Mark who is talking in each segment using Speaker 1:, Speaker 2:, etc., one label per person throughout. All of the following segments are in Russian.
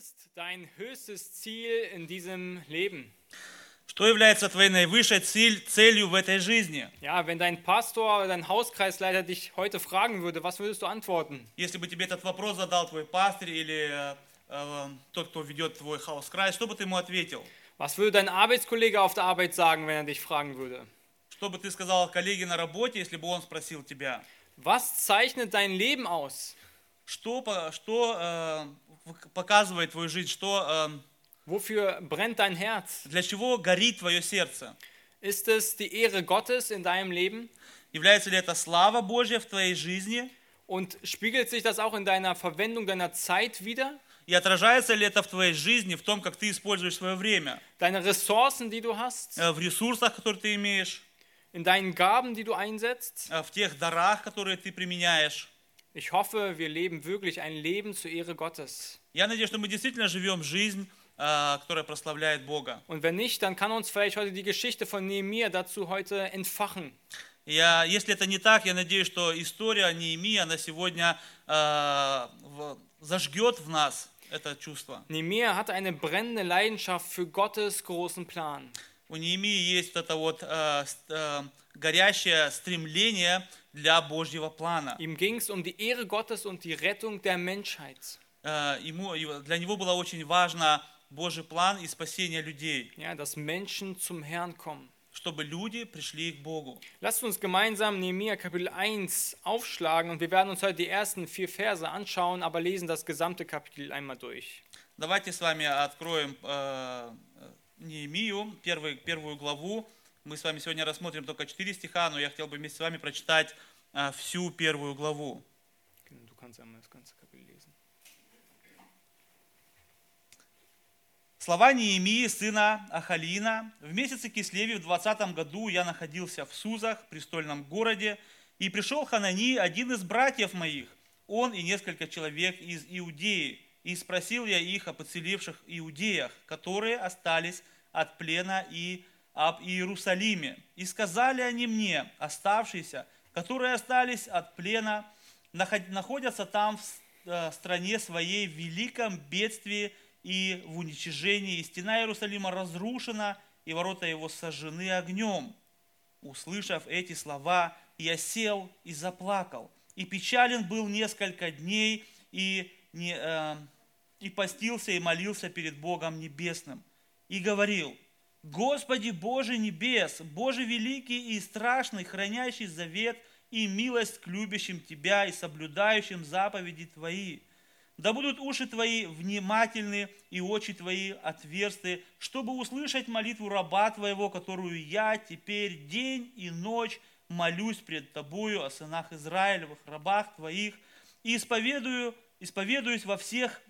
Speaker 1: ist dein höchstes Ziel in diesem Leben?
Speaker 2: Что является твоей наивысшей цель, целью в этой жизни?
Speaker 1: Ja, wenn dein Pastor oder dein Hauskreisleiter dich heute fragen würde, was würdest du antworten?
Speaker 2: Если бы тебе этот вопрос задал твой пастор или э, э, тот, кто ведет твой хаус-край, что бы ты ему ответил?
Speaker 1: Was würde dein Arbeitskollege auf der Arbeit sagen, wenn er dich fragen würde?
Speaker 2: Что бы ты сказал коллеге на работе, если бы он спросил тебя?
Speaker 1: Was zeichnet dein Leben aus?
Speaker 2: Что, по- что э, в- показывает твою жизнь? Что, э,
Speaker 1: Wofür brennt dein Herz?
Speaker 2: для чего горит твое сердце?
Speaker 1: Ist es die Ehre Gottes in deinem Leben?
Speaker 2: Является ли это слава Божья в твоей жизни?
Speaker 1: Und spiegelt sich das auch in deiner Verwendung deiner Zeit wieder?
Speaker 2: И отражается ли это в твоей жизни, в том, как ты используешь свое время?
Speaker 1: Deine Ressourcen, die du hast?
Speaker 2: Э, В ресурсах, которые ты имеешь?
Speaker 1: In deinen Gaben, die du einsetzt?
Speaker 2: э, в тех дарах, которые ты применяешь?
Speaker 1: Ich hoffe, wir leben wirklich ein Leben zur Ehre Gottes.
Speaker 2: Я надеюсь, что мы действительно живем жизнь, э, которая прославляет Бога.
Speaker 1: Und wenn nicht, dann kann uns vielleicht heute die Geschichte von Nehemiah dazu heute entfachen.
Speaker 2: Я, если это не так, я надеюсь, что история Неемии, она сегодня э, в- зажгет в нас это чувство.
Speaker 1: Nehemiah hatte eine brennende Leidenschaft für Gottes großen Plan.
Speaker 2: У Неемии есть вот это вот э, ст- э, горящее стремление для Божьего плана.
Speaker 1: Ihm ging es um die Ehre Gottes und die Rettung der Menschheit.
Speaker 2: Э, ему, его- для него было очень важно Божий план и спасение людей,
Speaker 1: Ja, dass Menschen zum Herrn kommen.
Speaker 2: чтобы люди пришли к Богу.
Speaker 1: Lasst uns gemeinsam Nehemiah Kapitel 1 aufschlagen und wir werden uns heute die ersten vier Verse anschauen, aber lesen das gesamte Kapitel einmal durch.
Speaker 2: Давайте с вами откроем э, Неемию, первый- первую главу. Мы с вами сегодня рассмотрим только четыре стиха, но я хотел бы вместе с вами прочитать э, всю первую главу. Слова Неемии, сына Ахалина. В месяце Кислеви в 20 году я находился в Сузах, престольном городе, и пришел Ханани, один из братьев моих, он и несколько человек из Иудеи, и спросил я их о поцеливших иудеях, которые остались от плена и об Иерусалиме. И сказали они мне, оставшиеся, которые остались от плена, наход- находятся там в э, стране своей в великом бедствии и в уничижении, и стена Иерусалима разрушена, и ворота его сожжены огнем. Услышав эти слова, я сел и заплакал, и печален был несколько дней, и, не, э, и постился и молился перед Богом Небесным, и говорил, Господи Боже небес, Боже великий и страшный, хранящий завет и милость к любящим Тебя и соблюдающим заповеди Твои. Да будут уши Твои внимательны и очи Твои отверсты, чтобы услышать молитву раба Твоего, которую я теперь день и ночь молюсь пред Тобою о сынах Израилевых, рабах Твоих, и исповедую, исповедуюсь во всех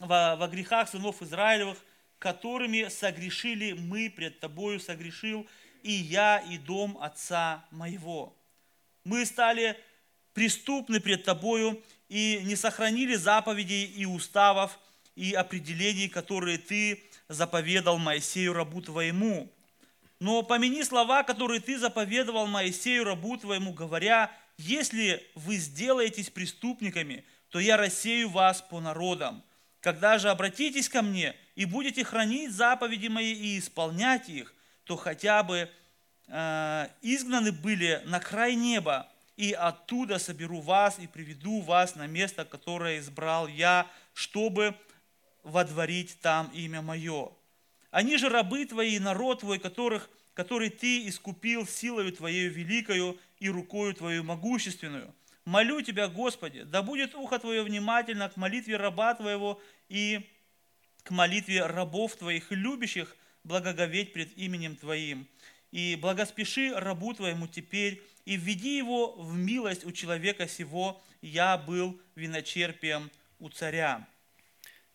Speaker 2: во, во грехах сынов Израилевых, которыми согрешили мы пред Тобою, согрешил и я, и дом отца моего. Мы стали преступны пред Тобою и не сохранили заповедей и уставов и определений, которые Ты заповедал Моисею, рабу Твоему. Но помяни слова, которые Ты заповедовал Моисею, рабу Твоему, говоря, если вы сделаетесь преступниками, то я рассею вас по народам. Когда же обратитесь ко мне и будете хранить заповеди мои и исполнять их, то хотя бы э, изгнаны были на край неба, и оттуда соберу вас и приведу вас на место, которое избрал я, чтобы водворить там имя мое. Они же рабы твои, народ твой, которых, который ты искупил силою твоею великою и рукою твою могущественную. Молю тебя, Господи, да будет ухо твое внимательно к молитве раба твоего и к молитве рабов твоих, любящих благоговеть пред именем твоим. И благоспеши рабу твоему теперь, и введи его в милость у человека сего, я был виночерпием у царя.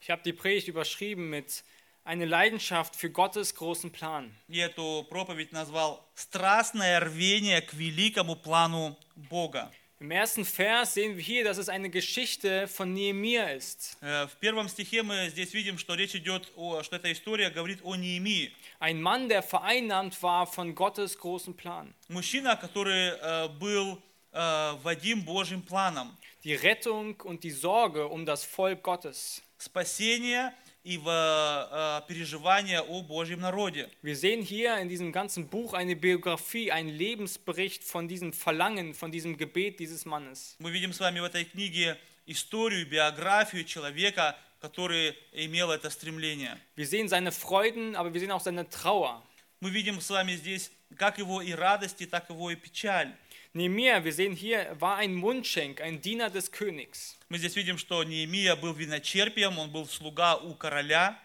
Speaker 1: Ich habe die Predigt überschrieben mit eine Leidenschaft für Gottes großen Plan.
Speaker 2: Я эту проповедь назвал «Страстное рвение к великому плану Бога».
Speaker 1: Im ersten Vers sehen wir hier, dass es eine Geschichte von Nehemiah ist.
Speaker 2: Э, В первом стихе мы здесь видим, что речь идет о, что эта история говорит о Неемии.
Speaker 1: Ein Mann, der vereinnahmt war von Gottes großen Plan.
Speaker 2: Мужчина, который э, был э, Вадим Божьим планом.
Speaker 1: Die Rettung und die Sorge um das Volk Gottes.
Speaker 2: спасения и в э, переживания о Божьем народе.
Speaker 1: Wir sehen hier in diesem ganzen Buch eine Biografie, einen Lebensbericht von diesem Verlangen, von diesem Gebet dieses Mannes.
Speaker 2: Мы видим с вами в этой книге историю, биографию человека, который имел это стремление.
Speaker 1: Wir sehen seine Freuden, aber wir sehen auch seine Trauer.
Speaker 2: Мы видим с вами здесь как его и радости, так его и печаль.
Speaker 1: Nehemiah, wir sehen hier, war ein Mundschenk, ein Diener des Königs.
Speaker 2: Мы здесь видим, что Неемия был виночерпием, он был слуга у короля,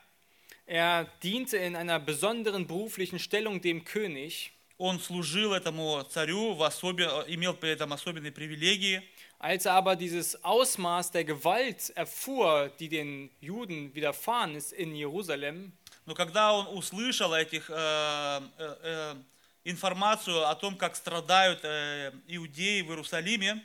Speaker 1: Er diente in einer besonderen beruflichen Stellung dem König.
Speaker 2: он служил этому царю, в особе, имел при этом особенные привилегии.
Speaker 1: Als er aber dieses Ausmaß der Gewalt erfuhr, die den Juden widerfahren ist in Jerusalem,
Speaker 2: Но когда он услышал этих, э, э, э, информацию о том, как страдают э, иудеи в Иерусалиме,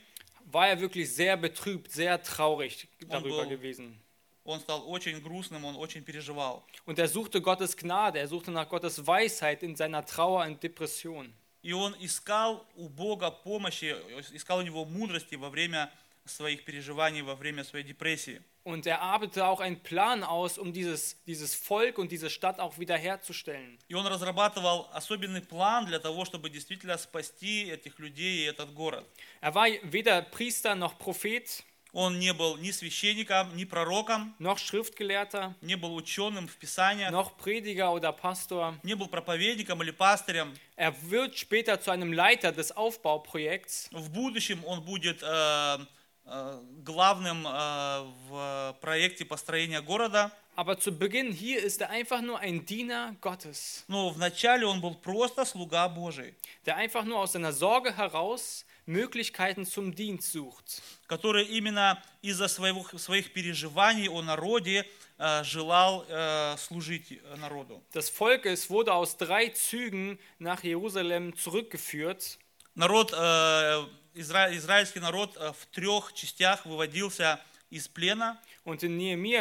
Speaker 1: war er wirklich sehr betrübt, sehr traurig darüber
Speaker 2: был-
Speaker 1: gewesen.
Speaker 2: он стал очень грустным, он очень переживал.
Speaker 1: Und er suchte Gottes Gnade, er suchte nach Gottes Weisheit in seiner Trauer und Depression.
Speaker 2: И он искал у Бога помощи, искал у него мудрости во время своих переживаний, во время своей депрессии.
Speaker 1: Und er arbeitete auch einen Plan aus, um dieses, dieses Volk und diese Stadt auch wiederherzustellen.
Speaker 2: И он разрабатывал особенный план для того, чтобы действительно спасти этих людей и этот город.
Speaker 1: Er war weder Priester noch Prophet
Speaker 2: Он не был ни священником, ни пророком,
Speaker 1: noch Schriftgelehrter
Speaker 2: не был ученым в Писаниях,
Speaker 1: noch Prediger oder Pastor.
Speaker 2: не был проповедником или пастырем.
Speaker 1: Er wird später zu einem Leiter des Aufbauprojekts.
Speaker 2: В будущем он будет э, э, главным э, в проекте построения города.
Speaker 1: Aber zu Beginn hier ist er einfach nur ein Diener Gottes,
Speaker 2: Но вначале он был просто слуга Божий,
Speaker 1: der einfach nur aus seiner Sorge heraus Möglichkeiten zum Dienst sucht.
Speaker 2: который именно из-за своего, своих переживаний о народе э, желал э, служить э, народу.
Speaker 1: Das Volk es wurde aus drei Zügen nach Jerusalem zurückgeführt.
Speaker 2: Народ, э, изра- израильский народ э, в трех частях выводился из плена.
Speaker 1: Und in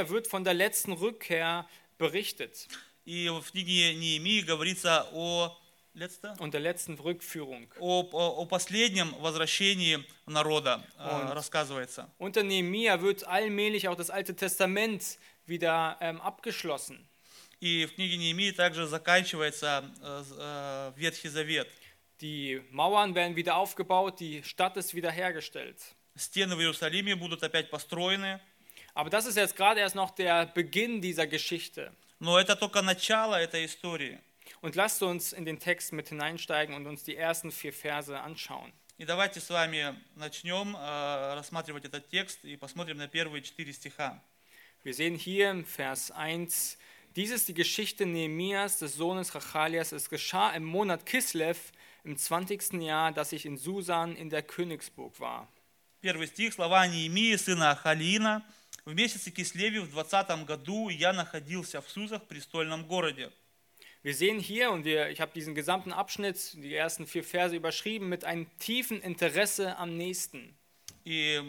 Speaker 1: wird von der letzten Rückkehr berichtet
Speaker 2: И в книге Неемии говорится о, letzte?
Speaker 1: und der letzten Rückführung.
Speaker 2: о, о- о последнем возвращении народа, э,
Speaker 1: Und-
Speaker 2: рассказывается.
Speaker 1: Unter Nehemia wird allmählich auch das Alte Testament wieder ähm, abgeschlossen.
Speaker 2: И в книге Неемии также заканчивается э, Ветхий Завет.
Speaker 1: Die Mauern werden wieder aufgebaut, die Stadt ist wiederhergestellt.
Speaker 2: Стены в Иерусалиме будут опять построены.
Speaker 1: Aber das ist jetzt gerade erst noch der Beginn dieser Geschichte.
Speaker 2: Но это только начало этой истории.
Speaker 1: Und lasst uns in den Text mit hineinsteigen und uns die ersten vier Verse anschauen.
Speaker 2: И давайте с вами начнем э, рассматривать этот текст и посмотрим на первые четыре стиха.
Speaker 1: Wir sehen hier im Vers 1, dies ist die Geschichte Nehemias, des Sohnes Rachalias. Es geschah im Monat Kislev, im 20. Jahr, dass ich in Susan in der Königsburg war.
Speaker 2: Первый стих, слова Неемии, сына Ахалина. В месяце Кислеве в 20 году я находился в Сузах, престольном городе.
Speaker 1: Wir sehen hier, und wir, ich habe diesen gesamten Abschnitt, die ersten vier Verse überschrieben, mit einem tiefen Interesse am Nächsten.
Speaker 2: И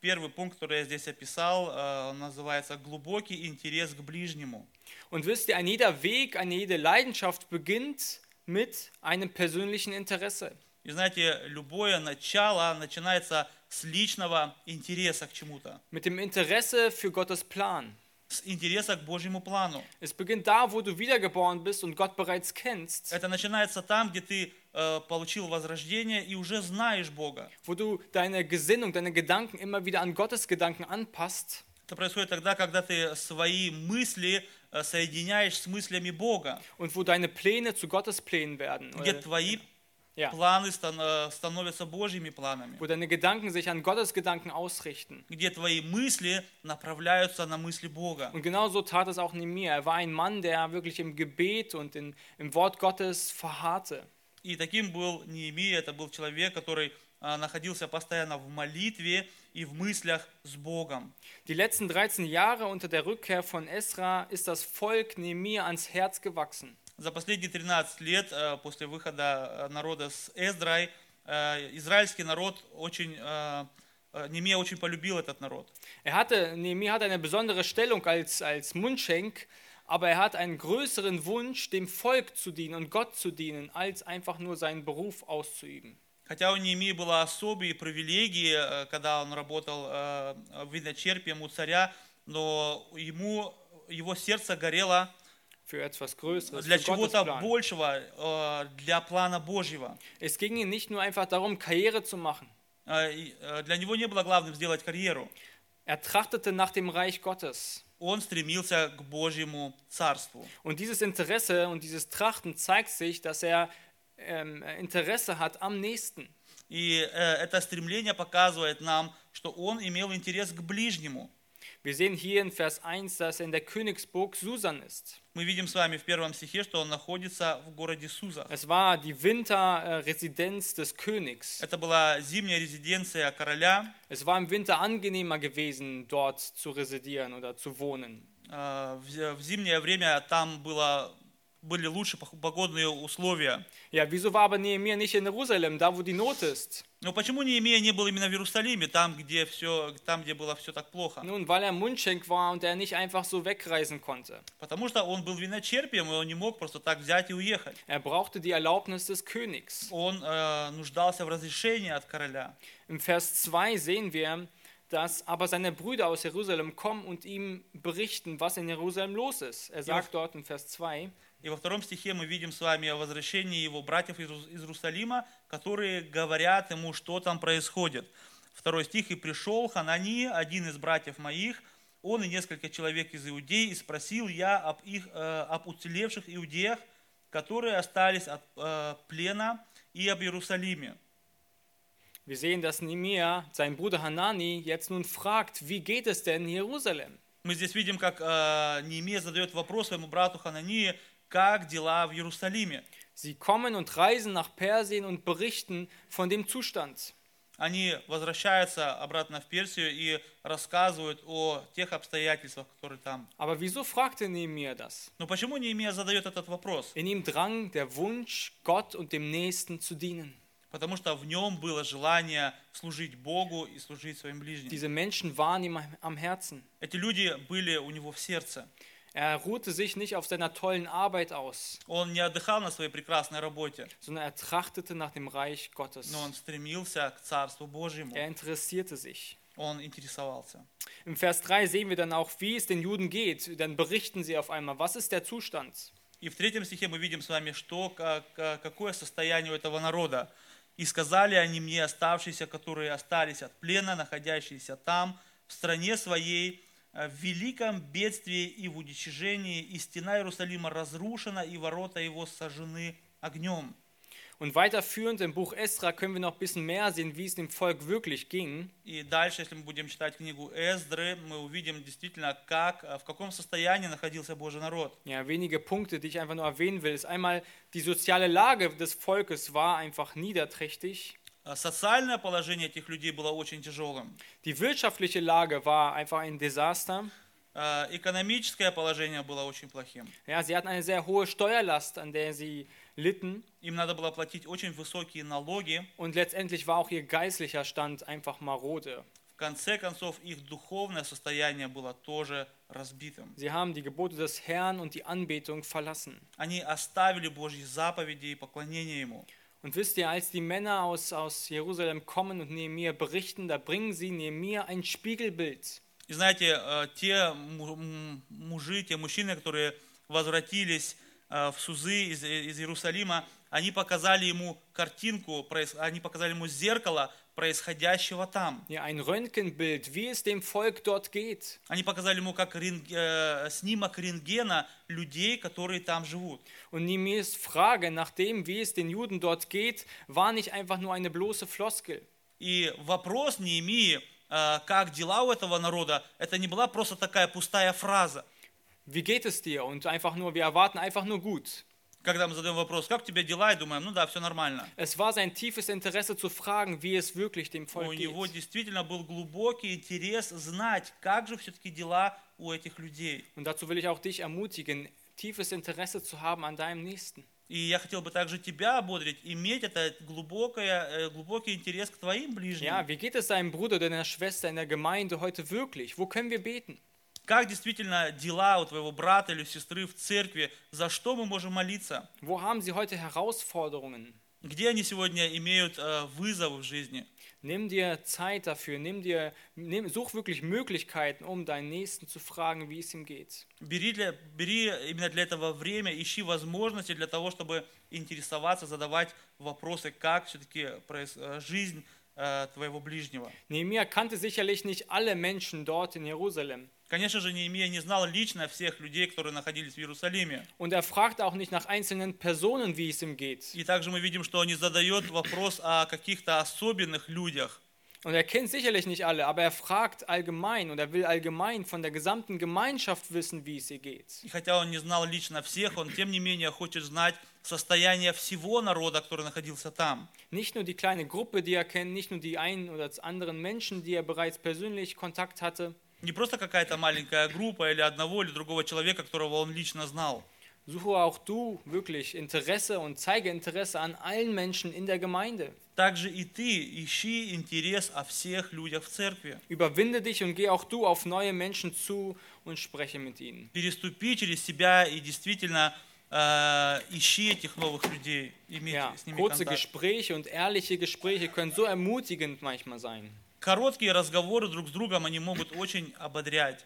Speaker 2: первый пункт, который я здесь описал, э, он называется «Глубокий интерес к ближнему».
Speaker 1: Und wisst ihr, ein jeder Weg, eine jede Leidenschaft beginnt mit einem persönlichen Interesse.
Speaker 2: И знаете, любое начало начинается с личного интереса к чему-то,
Speaker 1: Mit dem Interesse für Gottes Plan.
Speaker 2: с интереса к Божьему плану.
Speaker 1: Es beginnt da, wo du wiedergeboren bist und Gott bereits kennst,
Speaker 2: Это начинается там, где ты э, получил возрождение и уже знаешь Бога.
Speaker 1: wo du deine Gesinnung, deine Gedanken immer wieder an Gottes Gedanken anpasst
Speaker 2: Это происходит тогда, когда ты свои мысли э, соединяешь с мыслями Бога,
Speaker 1: und wo deine Pläne zu Gottes Plänen werden.
Speaker 2: где
Speaker 1: Oder,
Speaker 2: твои
Speaker 1: ja,
Speaker 2: планы стан- э, становятся Божьими планами,
Speaker 1: wo deine Gedanken sich an Gottes Gedanken ausrichten.
Speaker 2: где твои мысли направляются на мысли Бога.
Speaker 1: Und genau so tat es auch Nehemiah. Er war ein Mann, der wirklich im Gebet und in, im Wort Gottes verharrte.
Speaker 2: И таким был Неемия, это был человек, который а, находился постоянно в молитве и в мыслях с Богом.
Speaker 1: Die letzten 13 Jahre unter der Rückkehr von Esra ist das Volk Nehemiah ans Herz gewachsen.
Speaker 2: За последние 13 лет э, после выхода э, народа с Эздрой, э, израильский народ очень, э, э, Неемия очень полюбил этот народ.
Speaker 1: Er hatte, Nehemiah hatte eine besondere Stellung als, als Mundschenk, aber er hat einen größeren Wunsch, dem Volk zu dienen und Gott zu dienen, als einfach nur seinen Beruf auszuüben.
Speaker 2: Хотя у Неемии были особые привилегии, э, когда он работал э, виночерпием у царя, но ему, его сердце горело для чего-то большего, э, для плана Божьего.
Speaker 1: Es ging ihm nicht nur einfach darum, Karriere zu machen.
Speaker 2: Для него не было главным сделать карьеру.
Speaker 1: Er trachtete nach dem Reich Gottes.
Speaker 2: Он стремился к Божьему Царству.
Speaker 1: Und dieses Interesse und dieses Trachten zeigt sich, dass er ähm, Interesse hat am Nächsten.
Speaker 2: И э, это стремление показывает нам, что он имел интерес к ближнему.
Speaker 1: Wir sehen hier in Vers 1, dass er in der Königsburg Susan ist.
Speaker 2: Мы видим с вами в первом стихе, что он находится в городе Сузах.
Speaker 1: Es war die Winterresidenz des Königs.
Speaker 2: Это была зимняя резиденция короля.
Speaker 1: Es war im Winter angenehmer gewesen, dort zu residieren oder zu wohnen.
Speaker 2: Э, В в зимнее время там было, были лучше погодные условия.
Speaker 1: Ja, wieso war aber Nehemiah nicht in Jerusalem, da wo die Not ist?
Speaker 2: Но почему Неемия не был именно в Иерусалиме, там, где, все, там, где было все так плохо?
Speaker 1: Nun, weil er Mundschenk war und er nicht einfach so wegreisen konnte.
Speaker 2: Потому что он был виночерпием, и он не мог просто так взять и уехать.
Speaker 1: Er brauchte die Erlaubnis des Königs.
Speaker 2: Он э, нуждался в разрешении от короля.
Speaker 1: Im Vers 2 sehen wir, dass aber seine Brüder aus Jerusalem kommen und ihm berichten, was in Jerusalem los ist. Er sagt dort im Vers 2,
Speaker 2: И во втором стихе мы видим с вами о возвращении его братьев из Иерус- из Иерусалима, которые говорят ему, что там происходит. Второй стих. «И пришел Ханани, один из братьев моих, он и несколько человек из Иудеи, и спросил я об, их, э, об уцелевших иудеях, которые остались от э, плена, и об Иерусалиме».
Speaker 1: wir sehen, dass Nehemiah, sein Bruder Hanani, jetzt nun fragt, wie geht es denn Jerusalem?
Speaker 2: Мы здесь видим, как э, задает вопрос своему брату Ханании, как дела в Иерусалиме.
Speaker 1: Sie kommen und reisen nach Persien und berichten von dem Zustand.
Speaker 2: Они возвращаются обратно в Персию и рассказывают о тех обстоятельствах, которые там.
Speaker 1: Aber wieso fragte Nehemiah das?
Speaker 2: Но почему Неемия задает этот вопрос?
Speaker 1: In ihm drang der Wunsch, Gott und dem Nächsten zu dienen.
Speaker 2: Потому что в нем было желание служить Богу и служить своим ближним.
Speaker 1: Diese Menschen waren ihm am Herzen.
Speaker 2: Эти люди были у него в сердце.
Speaker 1: Er ruhte sich nicht auf seiner tollen Arbeit aus,
Speaker 2: Он не отдыхал на своей прекрасной работе,
Speaker 1: sondern er trachtete nach dem Reich Gottes.
Speaker 2: но он стремился к Царству Божьему.
Speaker 1: Er interessierte sich.
Speaker 2: Он интересовался.
Speaker 1: Im Vers 3 sehen wir dann auch, wie es den Juden geht. Dann berichten sie auf einmal, was ist der Zustand?
Speaker 2: И в третьем стихе мы видим с вами, что, как, какое состояние у этого народа. «И сказали они мне, оставшиеся, которые остались от плена, находящиеся там, в стране своей, в великом бедствии и в уничижении, и стена Иерусалима разрушена, и ворота его сожжены огнем».
Speaker 1: Und weiterführend im Buch Esra können wir noch ein bisschen mehr sehen, wie es dem Volk wirklich ging.
Speaker 2: И дальше, если мы будем читать книгу Эздры, мы увидим действительно, как, э, в каком состоянии находился Божий народ.
Speaker 1: Ja, wenige Punkte, die ich einfach nur erwähnen will, ist einmal die soziale Lage des Volkes war einfach niederträchtig.
Speaker 2: Э, Социальное положение этих людей было очень тяжелым.
Speaker 1: Die wirtschaftliche Lage war einfach ein Desaster.
Speaker 2: Э, Экономическое положение было очень плохим.
Speaker 1: Ja, sie hatten eine sehr hohe Steuerlast, an der sie litten.
Speaker 2: Им надо было платить очень высокие налоги.
Speaker 1: Und letztendlich war auch ihr geistlicher Stand einfach marode.
Speaker 2: В конце концов, их духовное состояние было тоже разбитым.
Speaker 1: Sie haben die Gebote des Herrn und die Anbetung verlassen.
Speaker 2: Они оставили Божьи заповеди и поклонение Ему.
Speaker 1: Und wisst ihr, als die Männer aus, aus Jerusalem kommen und Nehemiah berichten, da bringen sie Nehemiah ein Spiegelbild.
Speaker 2: И знаете, э, те му- м- мужи, те мужчины, которые возвратились э, в Сузы из, из Иерусалима, они показали ему картинку, проис- они показали ему зеркало происходящего там.
Speaker 1: Ja, ein Röntgenbild, wie es dem Volk dort geht.
Speaker 2: Они показали ему как рентг- э, снимок рентгена людей, которые там живут.
Speaker 1: Und Nehemiahs Frage nach dem, wie es den Juden dort geht, war nicht einfach nur eine bloße Floskel.
Speaker 2: И вопрос Неемии, э, как дела у этого народа, это не была просто такая пустая фраза.
Speaker 1: Wie geht es dir? Und einfach nur, wir erwarten einfach nur gut.
Speaker 2: Когда мы задаем вопрос, как у тебя дела, и думаем, ну да, все нормально.
Speaker 1: Es war sein tiefes Interesse zu fragen, wie es wirklich dem
Speaker 2: У
Speaker 1: Volk
Speaker 2: него
Speaker 1: geht.
Speaker 2: действительно был глубокий интерес знать, как же все-таки дела у этих людей.
Speaker 1: Und dazu will ich auch dich ermutigen, tiefes Interesse zu haben an deinem Nächsten.
Speaker 2: И я хотел бы также тебя ободрить, иметь это глубокое, э, глубокий интерес к твоим ближним.
Speaker 1: Ja, wie geht es deinem Bruder oder deiner Schwester in der Gemeinde heute wirklich? Wo können wir beten?
Speaker 2: Как действительно дела у твоего брата или сестры в церкви, за что мы можем молиться?
Speaker 1: Wo haben sie heute Herausforderungen?
Speaker 2: Где они сегодня имеют э, вызов в жизни?
Speaker 1: Nimm dir Zeit dafür, nimm dir, nimm, such wirklich Möglichkeiten, um deinen Nächsten zu fragen, wie es ihm geht.
Speaker 2: Бери, для, бери именно для этого время, ищи возможности для того, чтобы интересоваться, задавать вопросы, как все-таки жизнь э, твоего ближнего.
Speaker 1: Nehemiah kannte sicherlich nicht alle Menschen dort in Jerusalem.
Speaker 2: Конечно же, Неемия не знал лично всех людей, которые находились в Иерусалиме.
Speaker 1: Und er fragte auch nicht nach einzelnen Personen, wie es ihm geht.
Speaker 2: И также мы видим, что он не задает вопрос о каких-то особенных людях.
Speaker 1: Und er kennt sicherlich nicht alle, aber er fragt allgemein und er will allgemein von der gesamten Gemeinschaft wissen, wie es ihr geht.
Speaker 2: И хотя он не знал лично всех, он тем не менее хочет знать состояние всего народа, который находился там.
Speaker 1: Nicht nur die kleine Gruppe, die er kennt, nicht nur die einen oder anderen Menschen, die er bereits persönlich Kontakt hatte.
Speaker 2: Не просто какая-то маленькая группа или одного или другого человека, которого он лично знал.
Speaker 1: Suche auch du wirklich Interesse und zeige Interesse an allen Menschen in der Gemeinde.
Speaker 2: Также и ты ищи интерес о всех людях в церкви.
Speaker 1: Überwinde dich und geh auch du auf neue Menschen zu und spreche mit ihnen.
Speaker 2: Переступи через себя и действительно äh, ищи этих новых людей, иметь
Speaker 1: Ja,
Speaker 2: с ними
Speaker 1: kurze
Speaker 2: контакт.
Speaker 1: Gespräche und ehrliche Gespräche können so ermutigend manchmal sein.
Speaker 2: Короткие разговоры друг с другом, они могут очень ободрять.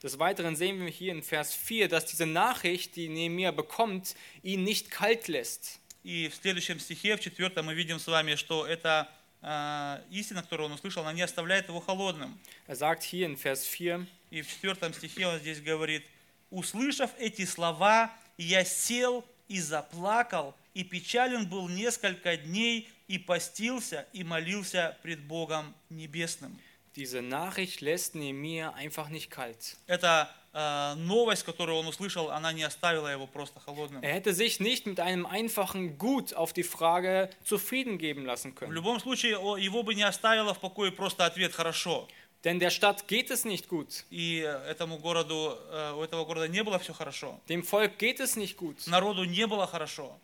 Speaker 1: Des Weiteren sehen wir hier in Vers 4, dass diese Nachricht, die Nehemiah bekommt, ihn nicht kalt lässt.
Speaker 2: И в следующем стихе, в четвертом, мы видим с вами, что эта э, истина, которую он услышал, она не оставляет его холодным.
Speaker 1: Er sagt hier in Vers 4,
Speaker 2: И в четвертом стихе он здесь говорит, «Услышав эти слова, я сел и заплакал, и печален был несколько дней, и постился, и молился пред Богом Небесным».
Speaker 1: diese Nachricht lässt Nehemiah einfach nicht kalt.
Speaker 2: Эта э, новость, которую он услышал, она не оставила его просто холодным.
Speaker 1: Er hätte sich nicht mit einem einfachen Gut auf die Frage zufrieden geben lassen
Speaker 2: В
Speaker 1: können.
Speaker 2: любом случае, его бы не оставило в покое просто ответ «хорошо».
Speaker 1: Denn der Stadt geht es nicht gut.
Speaker 2: И этому городу, э, у этого города не было все хорошо.
Speaker 1: Dem Volk geht es nicht gut.
Speaker 2: Народу не было хорошо.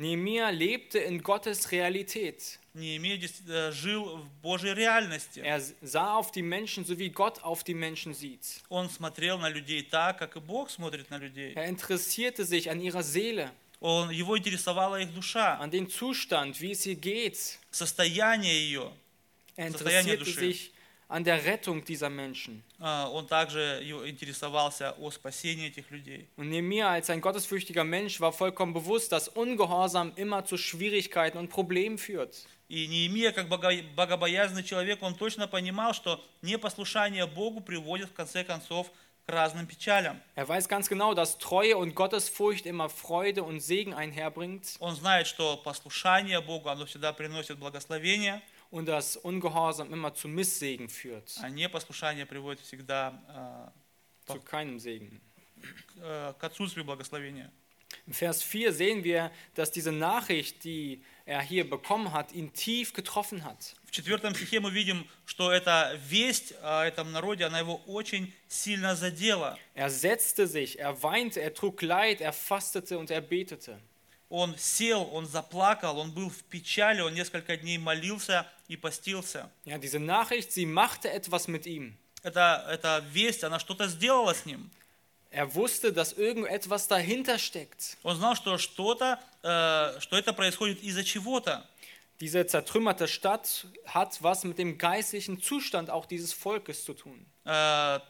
Speaker 1: Nehemiah lebte in Gottes Realität.
Speaker 2: Неемия дес- э, жил в Божьей реальности.
Speaker 1: Er sah auf die Menschen, so wie Gott auf die Menschen sieht.
Speaker 2: Он смотрел на людей так, как и Бог смотрит на людей.
Speaker 1: Er interessierte sich an ihrer Seele,
Speaker 2: Он, его интересовала их душа,
Speaker 1: an den Zustand, wie es ihr geht.
Speaker 2: состояние ее.
Speaker 1: Er
Speaker 2: Состояние
Speaker 1: interessierte
Speaker 2: души.
Speaker 1: sich an der Rettung dieser Menschen.
Speaker 2: А, Он также его интересовался о спасении этих людей.
Speaker 1: Und Nehemiah als ein gottesfürchtiger Mensch war vollkommen bewusst, dass Ungehorsam immer zu Schwierigkeiten und Problemen führt.
Speaker 2: И Неемия, как бого- богобоязненный человек, он точно понимал, что непослушание Богу приводит в конце концов к разным печалям.
Speaker 1: Er weiß ganz genau, dass Treue und Gottesfurcht immer Freude und Segen einherbringt
Speaker 2: Он знает, что послушание Богу, оно всегда приносит благословение,
Speaker 1: und dass Ungehorsam immer zu Misssegen führt,
Speaker 2: а непослушание приводит всегда
Speaker 1: zu keinem Segen.
Speaker 2: э, к, э, к отсутствию благословения.
Speaker 1: In Vers 4 sehen wir, dass diese Nachricht, die er hier bekommen hat, ihn tief getroffen hat.
Speaker 2: В четвертом стихе мы видим, что эта весть о этом народе, она его очень сильно задела.
Speaker 1: Er setzte sich, er weinte, er trug Leid, er fastete und er betete.
Speaker 2: Он сел, он заплакал, он был в печали, он несколько дней молился и постился.
Speaker 1: Ja, diese Nachricht, sie machte etwas mit ihm.
Speaker 2: Эта, эта весть, она что-то сделала с ним.
Speaker 1: Er wusste, dass irgendetwas dahinter steckt.
Speaker 2: Он знал, что что-то, э, что это происходит из-за чего-то.
Speaker 1: Diese zertrümmerte Stadt hat was mit dem geistlichen Zustand auch dieses Volkes zu tun.
Speaker 2: Э,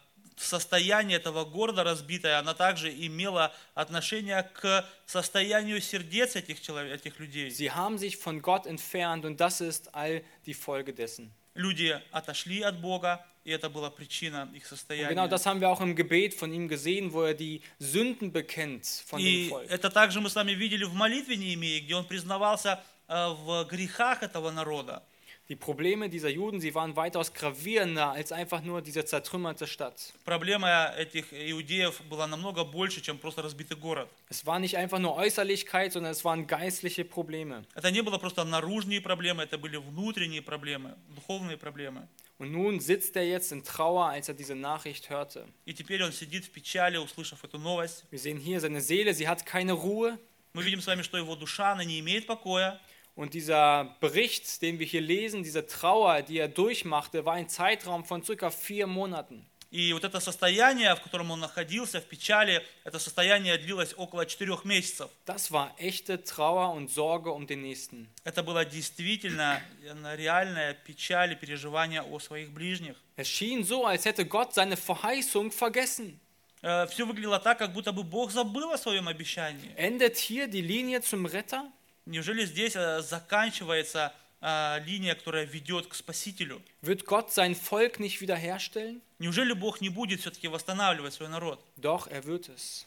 Speaker 2: состояние этого города разбитое, она также имела отношение к состоянию сердец этих, человек, этих людей.
Speaker 1: Sie haben sich von Gott entfernt und das ist all die Folge dessen.
Speaker 2: Люди отошли от Бога, и это была причина их
Speaker 1: Und
Speaker 2: состояния.
Speaker 1: genau das haben wir auch im Gebet von ihm gesehen, wo er die Sünden bekennt von dem
Speaker 2: И
Speaker 1: Volk.
Speaker 2: это также мы с вами видели в молитве Неемии, где он признавался э, в грехах этого народа.
Speaker 1: Die Probleme dieser Juden, sie waren weitaus gravierender als einfach nur diese zertrümmerte Stadt.
Speaker 2: Проблема этих иудеев была намного больше, чем просто разбитый город.
Speaker 1: Es war nicht einfach nur Äußerlichkeit, sondern es waren geistliche Probleme.
Speaker 2: Это не было просто наружные проблемы, это были внутренние проблемы, духовные проблемы.
Speaker 1: Und nun sitzt er jetzt in Trauer, als er diese Nachricht hörte.
Speaker 2: И теперь он сидит в печали, услышав эту новость.
Speaker 1: Wir sehen hier seine Seele, sie hat keine Ruhe.
Speaker 2: Мы видим с вами, что его душа, она не имеет покоя.
Speaker 1: Und dieser Bericht, den wir hier lesen, diese Trauer, die er durchmachte, war ein Zeitraum von circa vier Monaten.
Speaker 2: И вот это состояние, в котором он находился, в печали, это состояние длилось около четырех месяцев.
Speaker 1: Das war echte Trauer und Sorge um den Nächsten.
Speaker 2: Это была действительно э, реальная печаль и переживание о своих ближних.
Speaker 1: Es schien so, als hätte Gott seine Verheißung vergessen.
Speaker 2: Все выглядело так, как будто бы Бог забыл о своем обещании.
Speaker 1: Endet hier die Linie zum Retter?
Speaker 2: Неужели здесь э, заканчивается э, линия, которая ведет к Спасителю?
Speaker 1: Wird Gott sein Volk nicht wiederherstellen?
Speaker 2: Неужели Бог не будет все-таки восстанавливать свой народ?
Speaker 1: Doch, er wird es.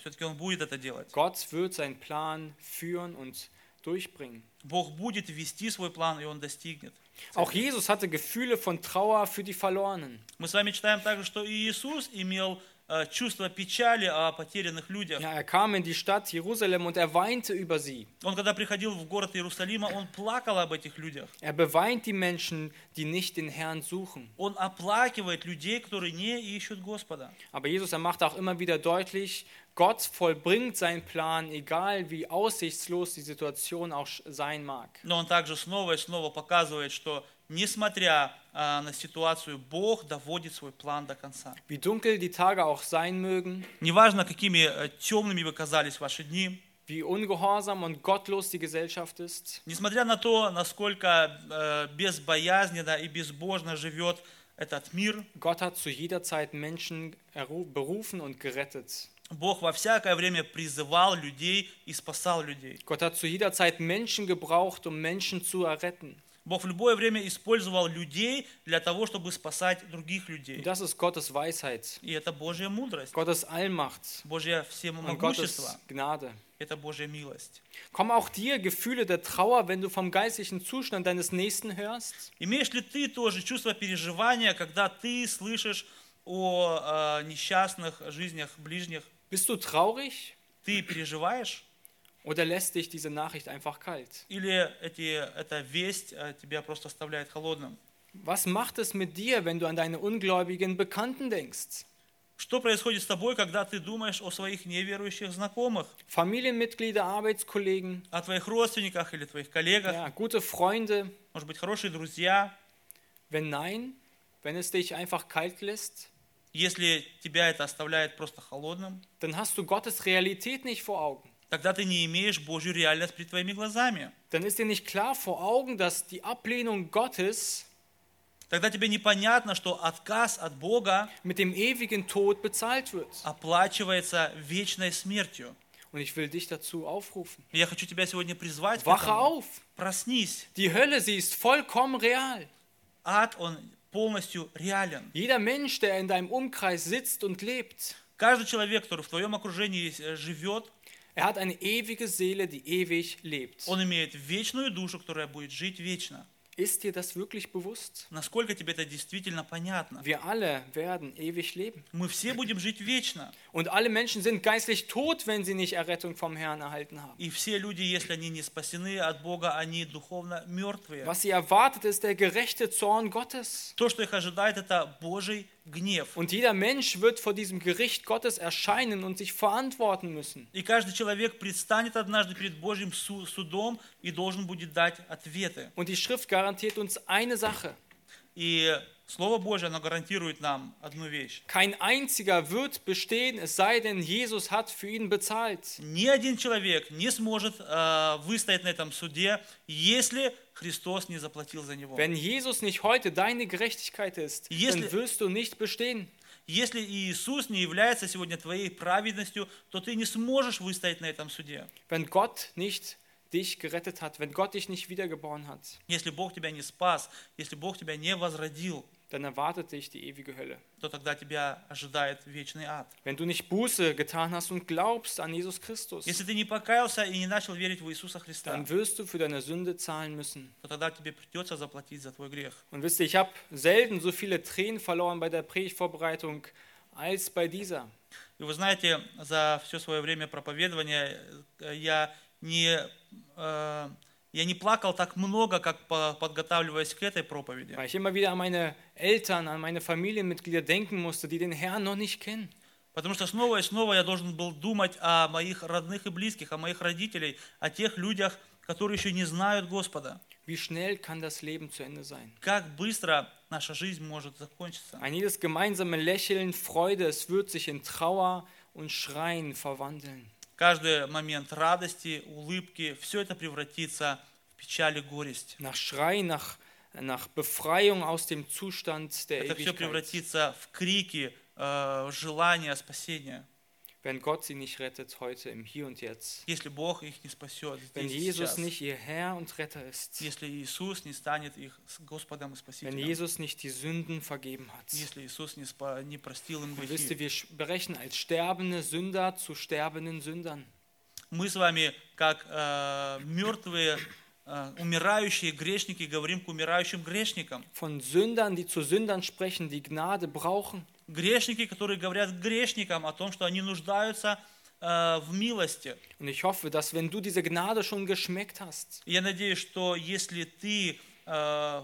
Speaker 2: Все-таки Он будет это делать.
Speaker 1: Gott wird seinen Plan führen und durchbringen.
Speaker 2: Бог будет вести свой план, и Он достигнет.
Speaker 1: Auch Jesus hatte Gefühle von Trauer für die Verlorenen.
Speaker 2: Мы с вами читаем также, что и Иисус имел чувство печали о потерянных людях.
Speaker 1: Ja, er kam in die Stadt Jerusalem und er weinte über sie.
Speaker 2: Он, когда приходил в город Иерусалима, он плакал об этих людях.
Speaker 1: Er beweint die Menschen, die nicht den Herrn suchen.
Speaker 2: Он оплакивает людей, которые не ищут Господа.
Speaker 1: Aber Jesus, er macht auch immer wieder deutlich, Gott vollbringt seinen Plan, egal wie aussichtslos die Situation auch sein mag.
Speaker 2: Но он также снова и снова показывает, что несмотря а, на ситуацию, Бог доводит свой план до конца.
Speaker 1: Wie dunkel die Tage auch sein mögen,
Speaker 2: Неважно, какими э, темными вы казались ваши дни,
Speaker 1: wie ungehorsam und gottlos die Gesellschaft ist,
Speaker 2: несмотря на то, насколько э, безбоязненно и безбожно живет этот мир,
Speaker 1: Gott hat zu jeder Zeit Menschen berufen und gerettet.
Speaker 2: Бог во всякое время призывал людей и спасал людей.
Speaker 1: Gott hat zu jeder Zeit Menschen gebraucht, um Menschen zu erretten.
Speaker 2: Бог в любое время использовал людей для того, чтобы спасать других людей.
Speaker 1: Das ist Gottes Weisheit,
Speaker 2: И это Божья мудрость,
Speaker 1: Gottes Allmacht
Speaker 2: Божье всемогущество,
Speaker 1: Gottes Gnade.
Speaker 2: это Божья милость.
Speaker 1: Kommen auch dir Gefühle der Trauer, wenn du vom geistlichen Zustand deines Nächsten hörst?
Speaker 2: Имеешь ли ты тоже чувство переживания, когда ты слышишь о э, несчастных жизнях ближних?
Speaker 1: Bist du traurig
Speaker 2: Ты переживаешь?
Speaker 1: oder lässt dich diese Nachricht einfach kalt?
Speaker 2: Или эти, эта весть э, тебя просто оставляет холодным?
Speaker 1: Was macht es mit dir, wenn du an deine ungläubigen Bekannten denkst?
Speaker 2: Что происходит с тобой, когда ты думаешь о своих неверующих знакомых,
Speaker 1: Familienmitglieder, Arbeitskollegen,
Speaker 2: о твоих родственниках или твоих коллегах,
Speaker 1: ja, gute Freunde?
Speaker 2: может быть, хорошие друзья?
Speaker 1: Wenn nein, wenn es dich einfach kalt lässt,
Speaker 2: Если тебя это оставляет просто холодным,
Speaker 1: dann hast du Gottes Realität nicht vor Augen.
Speaker 2: Тогда ты не имеешь Божью реальность перед твоими глазами.
Speaker 1: Dann ist dir nicht klar vor Augen, dass die Ablehnung Gottes
Speaker 2: Тогда тебе непонятно, что отказ от Бога
Speaker 1: mit dem ewigen Tod bezahlt wird.
Speaker 2: оплачивается вечной смертью.
Speaker 1: Und ich will dich dazu aufrufen.
Speaker 2: Я хочу тебя сегодня призвать
Speaker 1: Wache auf!
Speaker 2: Проснись.
Speaker 1: Die Hölle, sie ist vollkommen real.
Speaker 2: Ад, он полностью реален.
Speaker 1: Jeder Mensch, der in deinem Umkreis sitzt und lebt,
Speaker 2: Каждый человек, который в твоем окружении э, живет,
Speaker 1: er hat eine ewige Seele, die ewig lebt.
Speaker 2: он имеет вечную душу, которая будет жить вечно.
Speaker 1: Ist dir das wirklich bewusst?
Speaker 2: Насколько тебе это действительно понятно?
Speaker 1: Wir alle werden ewig leben.
Speaker 2: Мы все будем жить вечно.
Speaker 1: Und alle Menschen sind geistlich tot, wenn sie nicht Errettung vom Herrn erhalten haben.
Speaker 2: И все люди, если они не спасены от Бога, они духовно мертвые.
Speaker 1: Was sie erwartet, ist der gerechte Zorn Gottes.
Speaker 2: То, что их ожидает, это Божий гнев.
Speaker 1: Und jeder Mensch wird vor diesem Gericht Gottes erscheinen und sich verantworten müssen.
Speaker 2: И каждый человек предстанет однажды перед Божьим су- судом и должен будет дать ответы.
Speaker 1: Und die Schrift garantiert uns eine Sache.
Speaker 2: И Слово Божье, оно гарантирует нам одну вещь.
Speaker 1: Kein einziger wird bestehen, es sei denn, Jesus hat für ihn bezahlt.
Speaker 2: Ни один человек не сможет э, выстоять на этом суде, если Христос не заплатил за него.
Speaker 1: Wenn Jesus nicht heute deine Gerechtigkeit ist,
Speaker 2: Если-
Speaker 1: dann wirst du nicht bestehen.
Speaker 2: Если Иисус не является сегодня твоей праведностью, то ты не сможешь выстоять на этом суде.
Speaker 1: Wenn Gott nicht dich gerettet hat, wenn Gott dich nicht wiedergeboren hat,
Speaker 2: Если Бог тебя не спас, если Бог тебя не возродил,
Speaker 1: dann erwartet dich die ewige Hölle.
Speaker 2: то тогда тебя ожидает вечный ад.
Speaker 1: Wenn du nicht Buße getan hast und glaubst an Jesus Christus,
Speaker 2: Если ты не покаялся и не начал верить в Иисуса Христа,
Speaker 1: dann wirst du für deine Sünde zahlen müssen.
Speaker 2: то тогда тебе придется заплатить за твой грех.
Speaker 1: Und wisst ihr, ich habe selten so viele Tränen verloren bei der Predigtvorbereitung als bei dieser.
Speaker 2: И вы знаете, за все свое время проповедования э, я не, э, я не плакал так много, как по- подготавливаясь к этой проповеди.
Speaker 1: Weil ich immer wieder an meine Eltern, an meine Familienmitglieder denken musste, die den Herrn noch nicht kennen.
Speaker 2: Потому что снова и снова я должен был думать о моих родных и близких, о моих родителей, о тех людях, которые еще не знают Господа.
Speaker 1: Wie schnell kann das Leben zu Ende sein?
Speaker 2: Как быстро наша жизнь может закончиться.
Speaker 1: Ein jedes gemeinsame Lächeln, Freude, es wird sich in Trauer und Schreien verwandeln.
Speaker 2: Каждый момент радости, улыбки, все это превратится в печаль и горесть.
Speaker 1: Nach Schrei, nach, nach Befreiung aus dem Zustand der
Speaker 2: Это все
Speaker 1: Ewigkeit.
Speaker 2: превратится в крики, э, желания спасения.
Speaker 1: Wenn Gott sie nicht rettet heute im Hier und Jetzt.
Speaker 2: Если Бог их не спасет
Speaker 1: Wenn
Speaker 2: здесь и
Speaker 1: Jesus
Speaker 2: сейчас.
Speaker 1: nicht ihr Herr und Retter ist.
Speaker 2: Если Иисус не станет их с Господом и
Speaker 1: Wenn
Speaker 2: Спасителем.
Speaker 1: Jesus nicht die Sünden vergeben hat.
Speaker 2: Если Иисус не, спа- не простил им
Speaker 1: Und wisst ihr,
Speaker 2: грехи.
Speaker 1: wir sprechen als sterbende Sünder zu sterbenden Sündern.
Speaker 2: Мы с вами, как э, мертвые, э, умирающие грешники, говорим к умирающим грешникам.
Speaker 1: Von Sündern, die zu Sündern sprechen, die Gnade brauchen.
Speaker 2: Грешники, которые говорят грешникам о том, что они нуждаются э, в милости.
Speaker 1: Und ich hoffe, dass wenn du diese Gnade schon geschmeckt hast,
Speaker 2: Я надеюсь, что если ты э,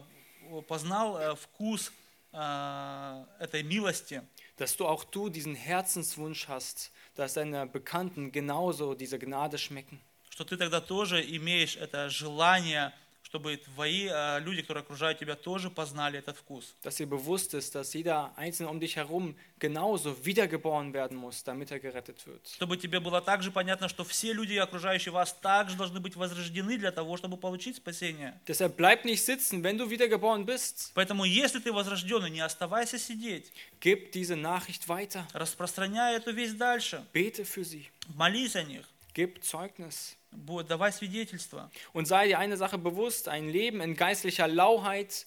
Speaker 2: познал э, вкус этой милости,
Speaker 1: dass du auch du diesen Herzenswunsch hast, dass deine Bekannten genauso diese Gnade schmecken.
Speaker 2: что ты тогда тоже имеешь это желание, чтобы твои э, люди, которые окружают тебя, тоже познали этот вкус.
Speaker 1: Dass dir bewusst ist, dass jeder Einzelne um dich herum genauso wiedergeboren werden muss, damit er gerettet wird.
Speaker 2: Чтобы тебе было также понятно, что все люди, окружающие вас, также должны быть возрождены для того, чтобы получить спасение.
Speaker 1: Deshalb bleib nicht sitzen, wenn du wiedergeboren bist.
Speaker 2: Поэтому, если ты возрожденный, не оставайся сидеть.
Speaker 1: Gib diese Nachricht weiter.
Speaker 2: Распространяй эту весть дальше.
Speaker 1: Bete für sie.
Speaker 2: Молись о них.
Speaker 1: Gib Zeugnis.
Speaker 2: Бу- Давай свидетельство.
Speaker 1: Und sei dir eine Sache bewusst, ein Leben in geistlicher Lauheit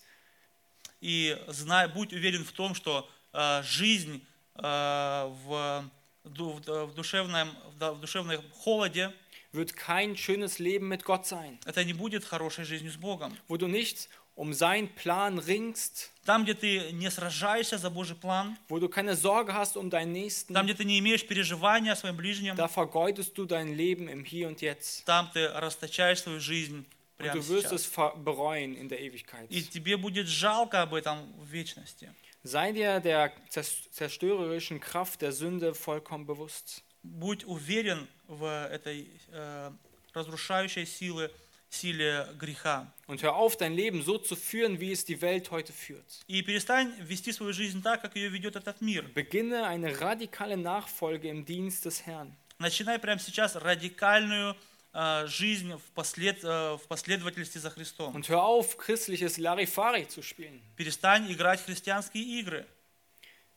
Speaker 2: И знай, будь уверен в том, что э, жизнь э, в, ду- в, в душевном, в да- в душевном холоде
Speaker 1: wird kein schönes Leben mit Gott sein,
Speaker 2: это не будет хорошей жизнью с Богом.
Speaker 1: wo du nicht um seinen Plan ringst,
Speaker 2: Там, где ты не сражаешься за Божий план,
Speaker 1: wo du keine Sorge hast um deinen Nächsten,
Speaker 2: там, где ты не имеешь переживания о своем ближнем,
Speaker 1: da vergeudest du dein Leben im Hier und Jetzt.
Speaker 2: там ты расточаешь свою жизнь
Speaker 1: Und
Speaker 2: прямо
Speaker 1: du wirst
Speaker 2: сейчас.
Speaker 1: es ver- bereuen in der Ewigkeit.
Speaker 2: И тебе будет жалко об этом в вечности.
Speaker 1: Sei dir der zers- zerstörerischen Kraft der Sünde vollkommen bewusst.
Speaker 2: Будь уверен в этой э, разрушающей силы, силе греха.
Speaker 1: Und hör auf, dein Leben so zu führen, wie es die Welt heute führt.
Speaker 2: И перестань вести свою жизнь так, как ее ведет этот мир.
Speaker 1: Beginne eine radikale Nachfolge im Dienst des Herrn.
Speaker 2: Начинай прямо сейчас радикальную э, жизнь в, послед, э, в последовательности за Христом.
Speaker 1: Und hör auf, christliches Larifari zu spielen.
Speaker 2: Перестань играть в христианские игры.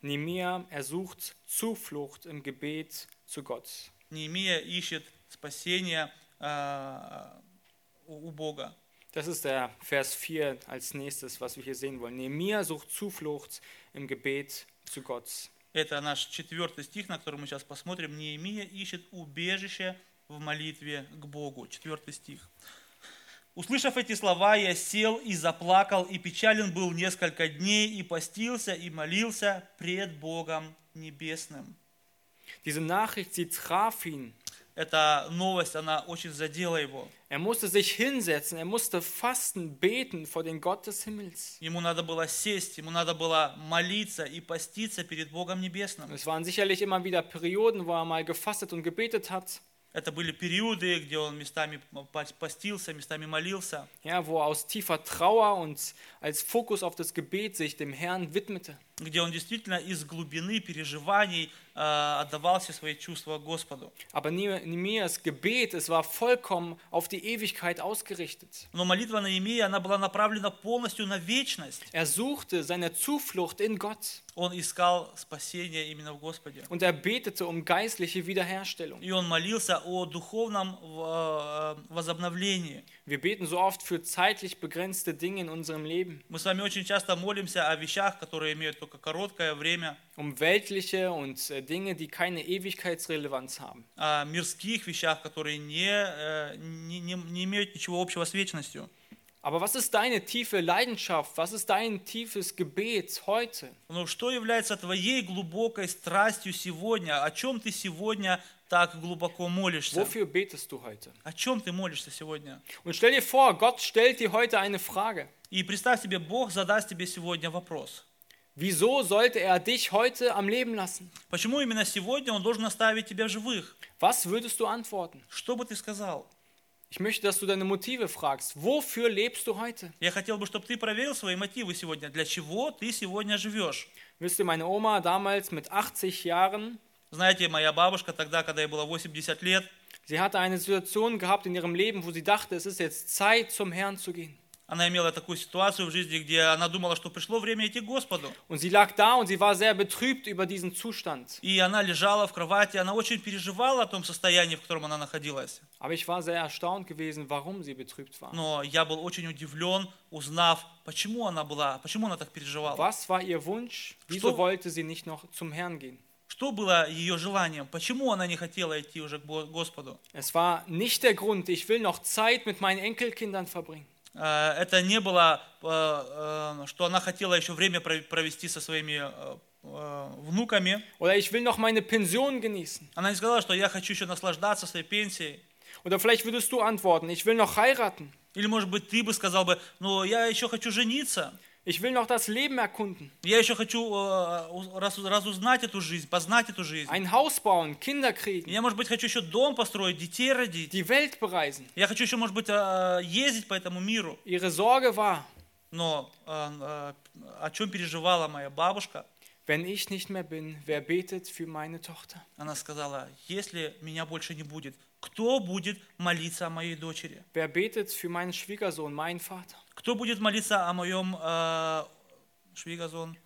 Speaker 1: Nehemiah, er sucht Zuflucht im Gebet zu Gott.
Speaker 2: Неемия ищет спасения э, у Бога.
Speaker 1: Das ist der Vers 4 als nächstes, was wir hier sehen wollen. Nehemiah sucht Zuflucht im Gebet zu Gott.
Speaker 2: Это наш четвертый стих, на который мы сейчас посмотрим. Неемия ищет убежище в молитве к Богу. Четвертый стих. Услышав эти слова, я сел и заплакал, и печален был несколько дней, и постился, и молился пред Богом Небесным.
Speaker 1: Diese Nachricht, sie traf ihn.
Speaker 2: Эта новость, она очень задела его.
Speaker 1: Er musste sich hinsetzen, er musste fasten, beten vor den Gott des Himmels.
Speaker 2: Ему надо было сесть, ему надо было молиться и поститься перед Богом Небесным.
Speaker 1: Es waren sicherlich immer wieder Perioden, wo er mal gefastet und gebetet hat,
Speaker 2: Это были периоды, где он местами постился, местами молился.
Speaker 1: ja, wo er aus tiefer Trauer und als Fokus auf das Gebet sich dem Herrn widmete.
Speaker 2: Где он действительно из глубины переживаний э, отдавал все свои чувства Господу.
Speaker 1: Aber Ne- Nehemias Gebet, es war vollkommen auf die Ewigkeit ausgerichtet.
Speaker 2: Но молитва Наимея, она была направлена полностью на вечность.
Speaker 1: Er suchte seine Zuflucht in Gott
Speaker 2: Он искал спасения именно в Господе.
Speaker 1: und er betete um geistliche Wiederherstellung.
Speaker 2: И он молился о духовном э, возобновлении.
Speaker 1: Wir beten so oft für zeitlich begrenzte Dinge in unserem Leben,
Speaker 2: Мы с вами очень часто молимся о вещах, которые имеют только короткое время,
Speaker 1: um weltliche und äh, Dinge, die keine Ewigkeitsrelevanz haben.
Speaker 2: о мирских вещах, которые не, э, не, не- не имеют ничего общего с вечностью.
Speaker 1: Aber was ist deine tiefe Leidenschaft? Was ist dein tiefes Gebet heute?
Speaker 2: Но что является твоей глубокой страстью сегодня? О чем ты сегодня так глубоко молишься?
Speaker 1: Wofür betest du heute?
Speaker 2: О чем ты молишься сегодня?
Speaker 1: Und stell dir vor, Gott stellt dir heute eine Frage.
Speaker 2: И представь себе, Бог задаст тебе сегодня вопрос.
Speaker 1: Wieso sollte er dich heute am Leben lassen?
Speaker 2: Почему именно сегодня Он должен оставить тебя живых?
Speaker 1: Was würdest du antworten?
Speaker 2: Что бы ты сказал?
Speaker 1: Ich möchte, dass du deine Motive fragst. Wofür lebst du heute?
Speaker 2: Я хотел бы, чтобы ты проверил свои мотивы сегодня. Для чего ты сегодня живешь?
Speaker 1: Wisst ihr, meine Oma damals mit 80 Jahren,
Speaker 2: Знаете, моя бабушка тогда, когда ей было 80 лет,
Speaker 1: sie hatte eine Situation gehabt in ihrem Leben, wo sie dachte, es ist jetzt Zeit, zum Herrn zu gehen.
Speaker 2: она имела такую ситуацию в жизни, где она думала, что пришло время идти к Господу.
Speaker 1: Und sie lag da und sie war sehr betrübt über diesen Zustand.
Speaker 2: И она лежала в кровати, она очень переживала о том состоянии, в котором она находилась.
Speaker 1: Aber ich war sehr erstaunt gewesen, warum sie betrübt war.
Speaker 2: Но я был очень удивлен, узнав, почему она была, почему она так переживала.
Speaker 1: Was war ihr Wunsch? Wieso wollte sie nicht noch zum Herrn gehen?
Speaker 2: Что было ее желанием? Почему она не хотела идти уже к Господу?
Speaker 1: Es war nicht der Grund, ich will noch Zeit mit meinen Enkelkindern verbringen.
Speaker 2: Э, Это не было, э, э, что она хотела еще время пров- провести со своими внуками.
Speaker 1: Oder ich will noch meine Pension genießen.
Speaker 2: Она не сказала, что я хочу еще наслаждаться своей пенсией.
Speaker 1: Oder vielleicht würdest du antworten, ich will noch heiraten.
Speaker 2: Или, может быть, ты бы сказал бы, ну, я еще хочу жениться.
Speaker 1: Ich will noch das Leben erkunden.
Speaker 2: Я еще хочу э, уз- раз- разузнать эту жизнь, познать эту жизнь.
Speaker 1: Ein Haus bauen, Kinder kriegen,
Speaker 2: Я, может быть, хочу еще дом построить, детей родить.
Speaker 1: die Welt bereisen.
Speaker 2: Я хочу еще, может быть, э, ездить по этому миру.
Speaker 1: Ihre Sorge war,
Speaker 2: Но э, э, о чем переживала моя бабушка?
Speaker 1: wenn ich nicht mehr bin, wer betet für meine Tochter?
Speaker 2: Она сказала, если меня больше не будет, кто будет молиться о моей дочери?
Speaker 1: Wer betet für meinen Schwiegersohn, meinen Vater?
Speaker 2: Кто будет молиться о моем э, Швигазон,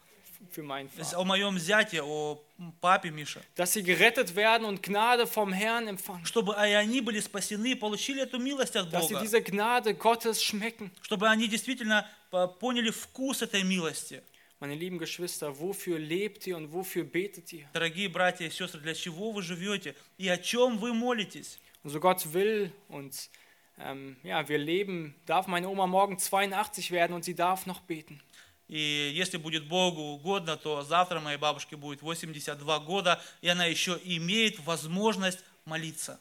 Speaker 1: Für meinen Vater.
Speaker 2: о моем зяте, о папе Миша?
Speaker 1: Dass sie gerettet werden und Gnade vom Herrn empfangen.
Speaker 2: Чтобы и они были спасены, получили эту милость от
Speaker 1: Dass sie
Speaker 2: Бога.
Speaker 1: diese Gnade Gottes schmecken.
Speaker 2: Чтобы они действительно э, поняли вкус этой милости.
Speaker 1: Meine lieben Geschwister, wofür lebt ihr und wofür betet ihr?
Speaker 2: Дорогие братья и сестры, для чего вы живете и о чем вы молитесь?
Speaker 1: Und so Gott will und ähm, ja, wir leben, darf meine Oma morgen 82 werden und sie darf noch beten.
Speaker 2: И если будет Богу угодно, то завтра моей бабушке будет 82 года, и она еще имеет возможность молиться.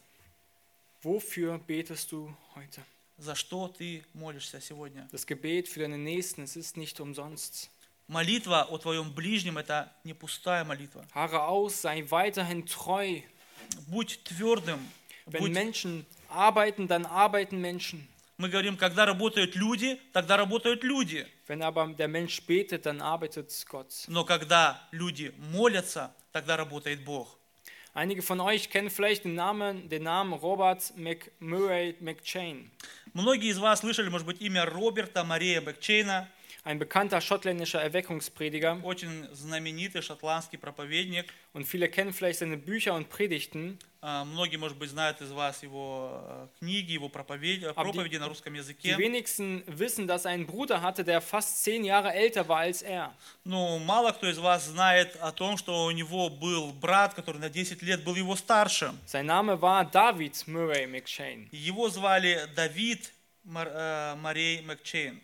Speaker 1: Wofür betest du heute?
Speaker 2: За что ты молишься сегодня?
Speaker 1: Das Gebet für deine Nächsten, es ist nicht umsonst.
Speaker 2: Молитва о твоем ближнем – это не пустая молитва.
Speaker 1: Harre aus, sei weiterhin treu.
Speaker 2: Будь твердым.
Speaker 1: Wenn
Speaker 2: Будь...
Speaker 1: Menschen arbeiten, dann arbeiten Menschen.
Speaker 2: Мы говорим, когда работают люди, тогда работают люди.
Speaker 1: Wenn aber der Mensch betet, dann arbeitet Gott.
Speaker 2: Но когда люди молятся, тогда работает Бог.
Speaker 1: Einige von euch kennen vielleicht den Namen, den Namen Robert McMurray McChain,
Speaker 2: Многие из вас слышали, может быть, имя Роберта Мария Бекчейна,
Speaker 1: ein bekannter schottländischer Erweckungsprediger.
Speaker 2: очень знаменитый шотландский проповедник.
Speaker 1: Und viele kennen vielleicht seine Bücher und Predigten.
Speaker 2: А, Многие, может быть, знают из вас его э, книги, его проповеди,
Speaker 1: die-
Speaker 2: проповеди на русском
Speaker 1: Die
Speaker 2: языке.
Speaker 1: wenigsten wissen, dass er einen Bruder hatte, der fast zehn Jahre älter war als er.
Speaker 2: Ну, мало кто из вас знает о том, что у него был брат, который на 10 лет был его старше.
Speaker 1: Sein Name war David Murray McChain.
Speaker 2: Его звали Давид Мар- э, Марей Макчейн.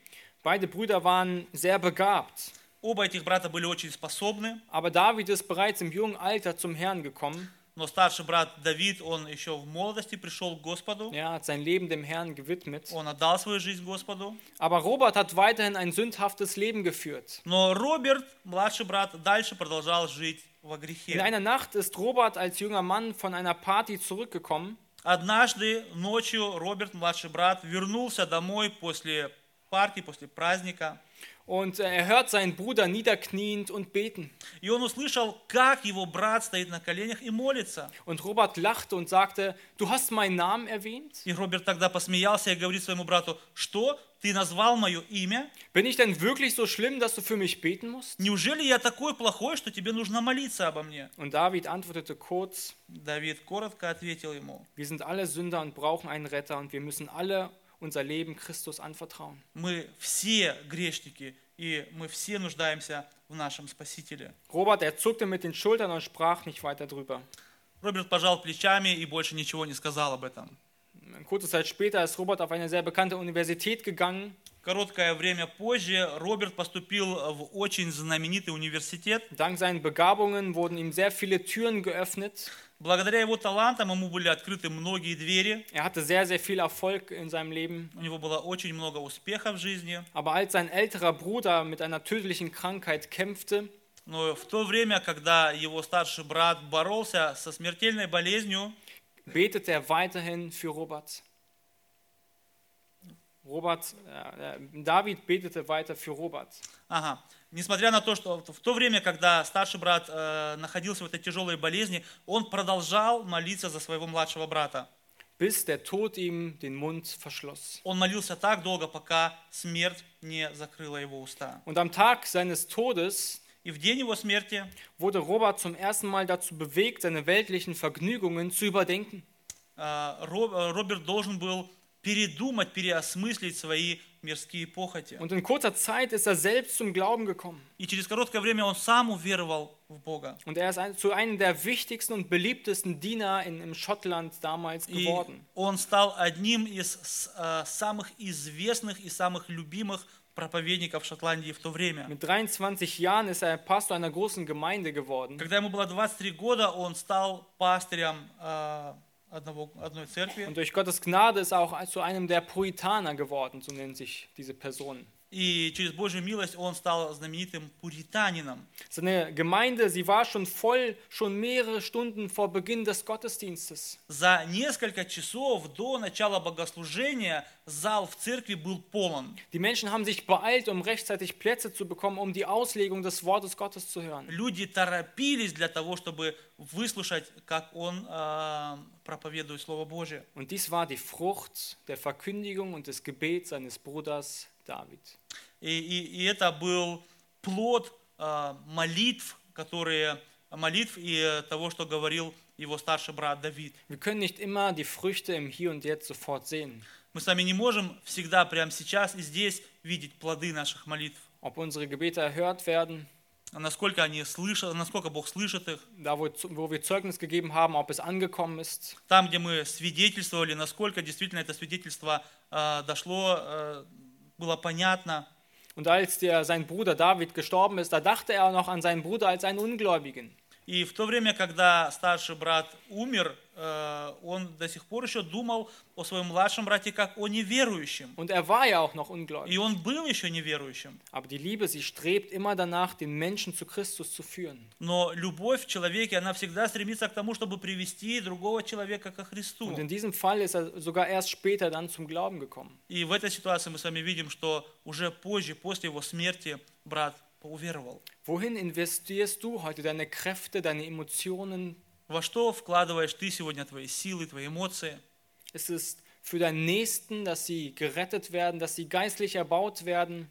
Speaker 1: Beide Brüder waren sehr begabt.
Speaker 2: Оба этих брата были очень способны,
Speaker 1: Aber David ist bereits im jungen Alter zum Herrn gekommen.
Speaker 2: но старший брат Давид, он еще в молодости пришел к Господу.
Speaker 1: Er hat sein Leben dem Herrn gewidmet.
Speaker 2: Он отдал свою жизнь Господу.
Speaker 1: Aber Robert hat weiterhin ein sündhaftes Leben geführt.
Speaker 2: Но Роберт, младший брат, дальше продолжал жить во
Speaker 1: In
Speaker 2: грехе.
Speaker 1: einer Nacht ist Robert als junger Mann von einer Party zurückgekommen
Speaker 2: Однажды ночью Роберт, младший брат, вернулся домой после партии, после праздника.
Speaker 1: und äh, er hört seinen Bruder niederkniend und beten.
Speaker 2: И он услышал, как его брат стоит на коленях и молится.
Speaker 1: Und Robert lachte und sagte, du hast meinen Namen erwähnt?
Speaker 2: И Роберт тогда посмеялся и говорит своему брату, что ты назвал мое имя?
Speaker 1: Bin ich denn wirklich so schlimm, dass du für mich beten musst?
Speaker 2: Неужели я такой плохой, что тебе нужно молиться обо мне?
Speaker 1: Und David antwortete kurz,
Speaker 2: Давид коротко ответил ему,
Speaker 1: wir sind alle Sünder und brauchen einen Retter und wir müssen alle unser Leben Christus anvertrauen.
Speaker 2: мы все грешники, и мы все нуждаемся в нашем Спасителе.
Speaker 1: Robert, er zuckte mit den Schultern und sprach nicht weiter drüber.
Speaker 2: Роберт пожал плечами и больше ничего не сказал об этом.
Speaker 1: Kurze Zeit später ist Robert auf eine sehr bekannte Universität gegangen.
Speaker 2: Короткое время позже Роберт поступил в очень знаменитый университет.
Speaker 1: Dank seinen Begabungen wurden ihm sehr viele Türen geöffnet.
Speaker 2: Благодаря его талантам ему были открыты многие двери.
Speaker 1: Er hatte sehr, sehr viel Erfolg in seinem Leben.
Speaker 2: У него было очень много успеха в жизни.
Speaker 1: Aber als sein älterer Bruder mit einer tödlichen Krankheit kämpfte,
Speaker 2: Но в то время, когда его старший брат боролся со смертельной болезнью,
Speaker 1: betete er weiterhin für Robert. Robert, äh, äh, David betete weiter für Robert.
Speaker 2: Ага. Несмотря на то, что в то время, когда старший брат э, находился в этой тяжелой болезни, он продолжал молиться за своего младшего брата.
Speaker 1: bis der Tod ihm den Mund verschloss.
Speaker 2: Он молился так долго, пока смерть не закрыла его уста.
Speaker 1: Und am Tag seines Todes
Speaker 2: И в день его смерти
Speaker 1: wurde Robert zum ersten Mal dazu bewegt, seine weltlichen Vergnügungen zu überdenken.
Speaker 2: э, Ро- э, Роберт должен был передумать, переосмыслить свои мирские похоти.
Speaker 1: Und in kurzer Zeit ist er selbst zum Glauben gekommen.
Speaker 2: И через короткое время он сам уверовал в Бога.
Speaker 1: Und er ist ein, zu einem der wichtigsten und beliebtesten Diener in, im Schottland damals
Speaker 2: И
Speaker 1: geworden.
Speaker 2: он стал одним из э, самых известных и самых любимых проповедников Шотландии в то время.
Speaker 1: Mit 23 Jahren ist er Pastor einer großen Gemeinde geworden.
Speaker 2: Когда ему было 23 года, он стал пастырем церкви.
Speaker 1: Und durch Gottes Gnade ist er auch zu einem der Puritaner geworden, so nennen sich diese Personen.
Speaker 2: И через Божью милость он стал знаменитым пуританином.
Speaker 1: Seine Gemeinde, sie war schon voll, schon mehrere Stunden vor Beginn des Gottesdienstes.
Speaker 2: За несколько часов до начала богослужения зал в церкви был полон.
Speaker 1: Die Menschen haben sich beeilt, um rechtzeitig Plätze zu bekommen, um die Auslegung des Wortes Gottes zu hören.
Speaker 2: Люди торопились для того, чтобы выслушать, как он э, проповедует Слово Божие.
Speaker 1: Und dies war die Frucht der Verkündigung und des Gebets seines Bruders David.
Speaker 2: И, и- и это был плод э, молитв, которые молитв и э, того, что говорил его старший брат Давид.
Speaker 1: Wir können nicht immer die Früchte im Hier und Jetzt sofort sehen.
Speaker 2: Мы с вами не можем всегда, прямо сейчас и здесь видеть плоды наших молитв.
Speaker 1: Ob unsere Gebete erhört werden,
Speaker 2: А Насколько они слышат, насколько Бог слышит их.
Speaker 1: da wo, wo wir Zeugnis gegeben haben, ob es angekommen ist.
Speaker 2: Там, где мы свидетельствовали, насколько действительно это свидетельство э, дошло, э, было понятно.
Speaker 1: Und als der, sein Bruder David gestorben ist, da dachte er noch an seinen Bruder als einen Ungläubigen.
Speaker 2: И в то время, когда старший брат умер, э, он до сих пор еще думал о своем младшем брате как о неверующем.
Speaker 1: Und er war ja auch noch
Speaker 2: И он был еще неверующим.
Speaker 1: Aber die Liebe, sie strebt immer danach, den Menschen zu Christus zu führen.
Speaker 2: Но любовь в человеке, она всегда стремится к тому, чтобы привести другого человека ко Христу.
Speaker 1: Und in diesem Fall ist er sogar erst später dann zum Glauben gekommen.
Speaker 2: И в этой ситуации мы с вами видим, что уже позже, после его смерти, брат уверовал.
Speaker 1: Wohin investierst du heute deine Kräfte, deine Emotionen?
Speaker 2: Во что вкладываешь ты сегодня твои силы, твои эмоции?
Speaker 1: Ist es für deinen Nächsten, dass sie gerettet werden, dass sie geistlich erbaut werden?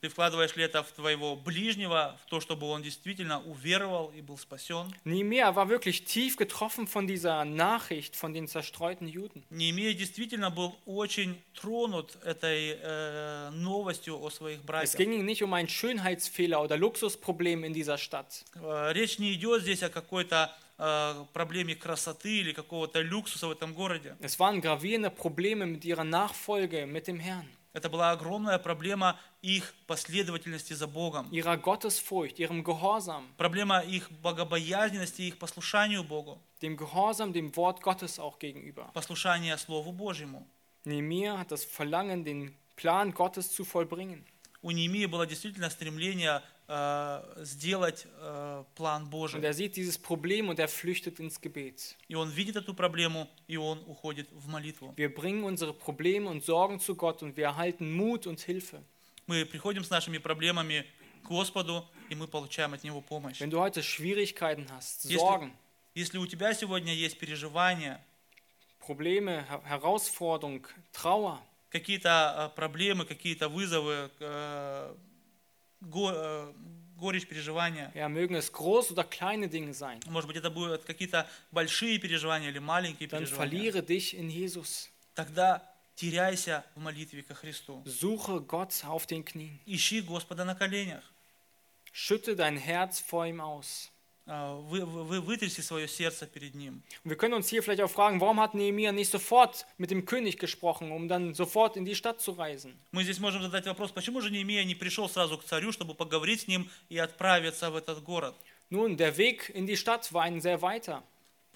Speaker 2: Ты вкладываешь ли это в твоего ближнего, в то, чтобы он действительно уверовал и был спасен?
Speaker 1: Nehemiah war wirklich tief getroffen von dieser Nachricht von den zerstreuten Juden.
Speaker 2: Неемия действительно был очень тронут этой э, новостью о своих
Speaker 1: Es
Speaker 2: братьях.
Speaker 1: ging ihm nicht um einen Schönheitsfehler oder Luxusproblem in dieser Stadt.
Speaker 2: Э, Речь не идет здесь о какой-то э, проблеме красоты или какого-то люксуса в этом городе.
Speaker 1: Es waren gravierende Probleme mit ihrer Nachfolge mit dem Herrn,
Speaker 2: Это была огромная проблема их последовательности за Богом.
Speaker 1: ihrer Gottesfurcht, ihrem Gehorsam,
Speaker 2: Проблема их богобоязненности, их послушанию Богу,
Speaker 1: dem Gehorsam dem Wort Gottes auch gegenüber.
Speaker 2: послушания Слову Божьему.
Speaker 1: Nehemiah hat das Verlangen, den Plan Gottes zu vollbringen.
Speaker 2: У Неемии было действительно стремление э, сделать э, план
Speaker 1: Und
Speaker 2: Божий.
Speaker 1: er sieht dieses Problem und er flüchtet ins Gebet.
Speaker 2: И он видит эту проблему, и он уходит в молитву.
Speaker 1: Wir bringen unsere Probleme und Sorgen zu Gott und wir erhalten Mut und Hilfe.
Speaker 2: Мы приходим с нашими проблемами к Господу, и мы получаем от Него помощь.
Speaker 1: Wenn du heute Schwierigkeiten hast,
Speaker 2: Если-
Speaker 1: Sorgen,
Speaker 2: Если у тебя сегодня есть переживания,
Speaker 1: Probleme, Her- Herausforderung, Trauer,
Speaker 2: какие-то э, проблемы, какие-то вызовы, э, э, горечь переживания,
Speaker 1: ja, mögen es groß oder kleine Dinge sein,
Speaker 2: может быть, это будут какие-то большие переживания или маленькие
Speaker 1: dann
Speaker 2: переживания,
Speaker 1: verliere dich in Jesus.
Speaker 2: тогда теряйся в молитве ко Христу.
Speaker 1: Suche Gott auf den Knien.
Speaker 2: Ищи Господа на коленях.
Speaker 1: Schütte dein Herz vor ihm aus.
Speaker 2: Э, Вы, вы, вы вытряси свое сердце перед Ним.
Speaker 1: Und wir können uns hier vielleicht auch fragen, warum hat Nehemiah nicht sofort mit dem König gesprochen, um dann sofort in die Stadt zu reisen?
Speaker 2: Мы здесь можем задать вопрос, почему же Неемия не пришел сразу к царю, чтобы поговорить с ним и отправиться в этот город?
Speaker 1: Nun, der Weg in die Stadt war ein sehr weiter.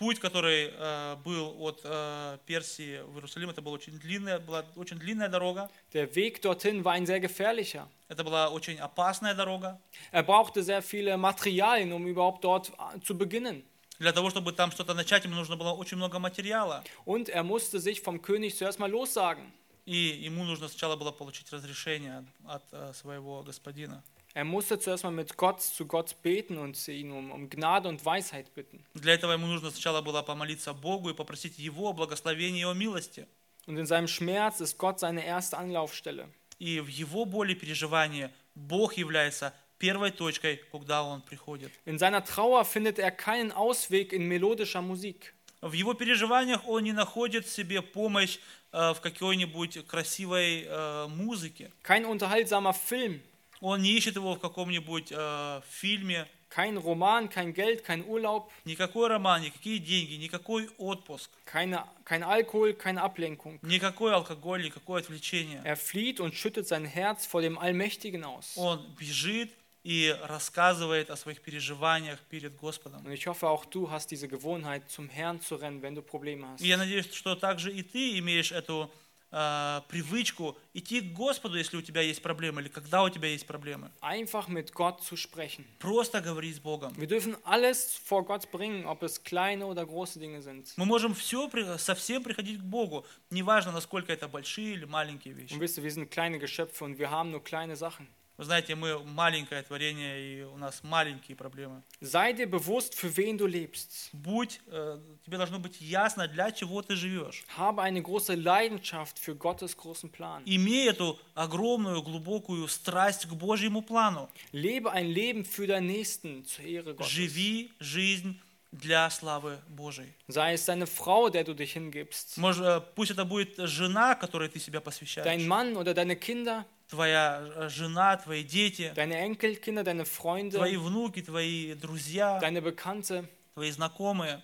Speaker 2: Путь, который э, был от äh, Персии в Иерусалим, это была очень длинная, была очень длинная дорога.
Speaker 1: Der Weg dorthin war ein sehr gefährlicher.
Speaker 2: Это была очень опасная дорога.
Speaker 1: Er brauchte sehr viele Materialien, um überhaupt dort äh, zu beginnen.
Speaker 2: Для того, чтобы там что-то начать, ему нужно было очень много материала.
Speaker 1: Und er musste sich vom König zuerst mal lossagen.
Speaker 2: И ему нужно сначала было получить разрешение от, от, э, своего господина.
Speaker 1: Er musste zuerst mal mit Gott zu Gott beten und ihn um, um Gnade und Weisheit bitten.
Speaker 2: Для этого ему нужно сначала было помолиться Богу и попросить Его благословения и Его милости.
Speaker 1: Und in seinem Schmerz ist Gott seine erste Anlaufstelle.
Speaker 2: И в его боли, переживании Бог является первой точкой, куда он приходит.
Speaker 1: In seiner Trauer findet er keinen Ausweg in melodischer Musik.
Speaker 2: В его переживаниях он не находит себе помощь э, в какой-нибудь красивой э, музыке.
Speaker 1: Kein unterhaltsamer Film,
Speaker 2: Он не ищет его в каком-нибудь э, фильме.
Speaker 1: kein Roman, kein Geld, kein Urlaub,
Speaker 2: Никакой роман, никакие деньги, никакой отпуск,
Speaker 1: keine, kein Alkohol, keine Ablenkung.
Speaker 2: никакой алкоголь, никакое отвлечение.
Speaker 1: Er flieht und schüttet sein Herz vor dem Allmächtigen aus.
Speaker 2: Он бежит и рассказывает о своих переживаниях перед Господом.
Speaker 1: Und ich hoffe, auch du hast diese Gewohnheit, zum Herrn zu rennen, wenn du Probleme hast.
Speaker 2: И я надеюсь, что также и ты имеешь эту э, привычку идти к Господу, если у тебя есть проблемы, или когда у тебя есть проблемы.
Speaker 1: Einfach mit Gott zu sprechen.
Speaker 2: Просто говори с Богом.
Speaker 1: Wir dürfen alles vor Gott bringen, ob es kleine oder große Dinge sind.
Speaker 2: Мы можем все, совсем приходить к Богу, неважно, насколько это большие или маленькие вещи.
Speaker 1: Und wisst ihr, wir sind kleine Geschöpfe und wir haben nur kleine Sachen.
Speaker 2: Вы знаете, мы маленькое творение, и у нас маленькие проблемы.
Speaker 1: Sei dir bewusst, für wen du lebst.
Speaker 2: Будь, э, тебе должно быть ясно, для чего ты живешь.
Speaker 1: Habe eine große Leidenschaft für Gottes großen Plan.
Speaker 2: Имей эту огромную, глубокую страсть к Божьему плану.
Speaker 1: Lebe ein Leben für deinen Nächsten zur Ehre Gottes.
Speaker 2: Живи жизнь для славы Божией.
Speaker 1: Sei es deine Frau, der du dich hingibst,
Speaker 2: Может, э, пусть это будет жена, которой ты себя
Speaker 1: dein
Speaker 2: посвящаешь,
Speaker 1: Mann oder deine Kinder,
Speaker 2: твоя э, жена, твои дети,
Speaker 1: deine Enkelkinder, deine Freunde,
Speaker 2: твои внуки, твои друзья,
Speaker 1: deine Bekannte
Speaker 2: твои знакомые,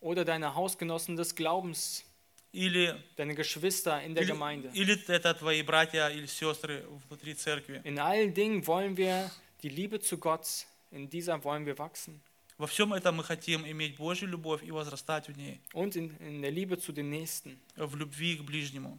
Speaker 1: oder deine Hausgenossen des Glaubens,
Speaker 2: или,
Speaker 1: deine Geschwister in der
Speaker 2: или,
Speaker 1: Gemeinde.
Speaker 2: или это твои братья или сестры внутри церкви.
Speaker 1: In allen Dingen wollen wir die Liebe zu Gott, in dieser wollen wir wachsen.
Speaker 2: Во всем этом мы хотим иметь Божью любовь и возрастать в ней,
Speaker 1: Und in, in der Liebe zu den Nächsten.
Speaker 2: в любви к ближнему.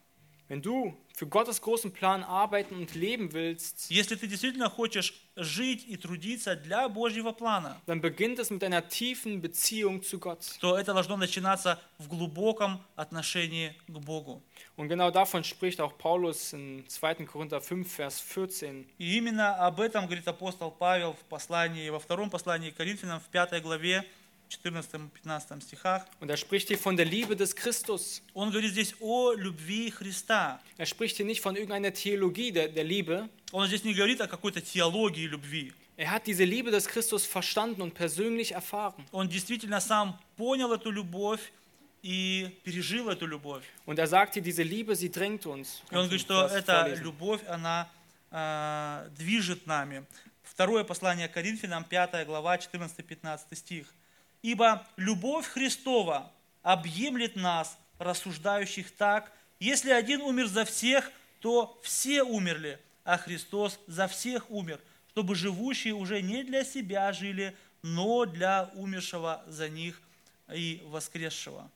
Speaker 1: Wenn du für Gottes großen Plan arbeiten und leben willst,
Speaker 2: Если ты действительно хочешь жить и трудиться для Божьего плана,
Speaker 1: dann beginnt es mit einer tiefen Beziehung zu Gott.
Speaker 2: то это должно начинаться в глубоком отношении к Богу.
Speaker 1: Und genau davon spricht auch Paulus in 2. Korinther 5, Vers 14.
Speaker 2: И именно об этом говорит апостол Павел в послании, во втором послании к Коринфянам, в 5 главе, 14-15 стихах.
Speaker 1: Und er spricht hier von der Liebe des Christus.
Speaker 2: Он говорит здесь о любви Христа.
Speaker 1: Er spricht hier nicht von irgendeiner Theologie der, der Liebe.
Speaker 2: Он здесь не говорит о какой-то теологии любви.
Speaker 1: Er hat diese Liebe des Christus verstanden und persönlich erfahren.
Speaker 2: Он действительно сам понял эту любовь и пережил эту любовь.
Speaker 1: Und er sagt hier, diese Liebe, sie drängt uns.
Speaker 2: И он говорит, что эта любовь, она э, движет нами. Второе послание Коринфянам, 5 глава, 14-15 стих. «Ибо любовь Христова объемлет нас, рассуждающих так, если один умер за всех, то все умерли, а Христос за всех умер, чтобы живущие уже не для себя жили, но для умершего за них и воскресшего».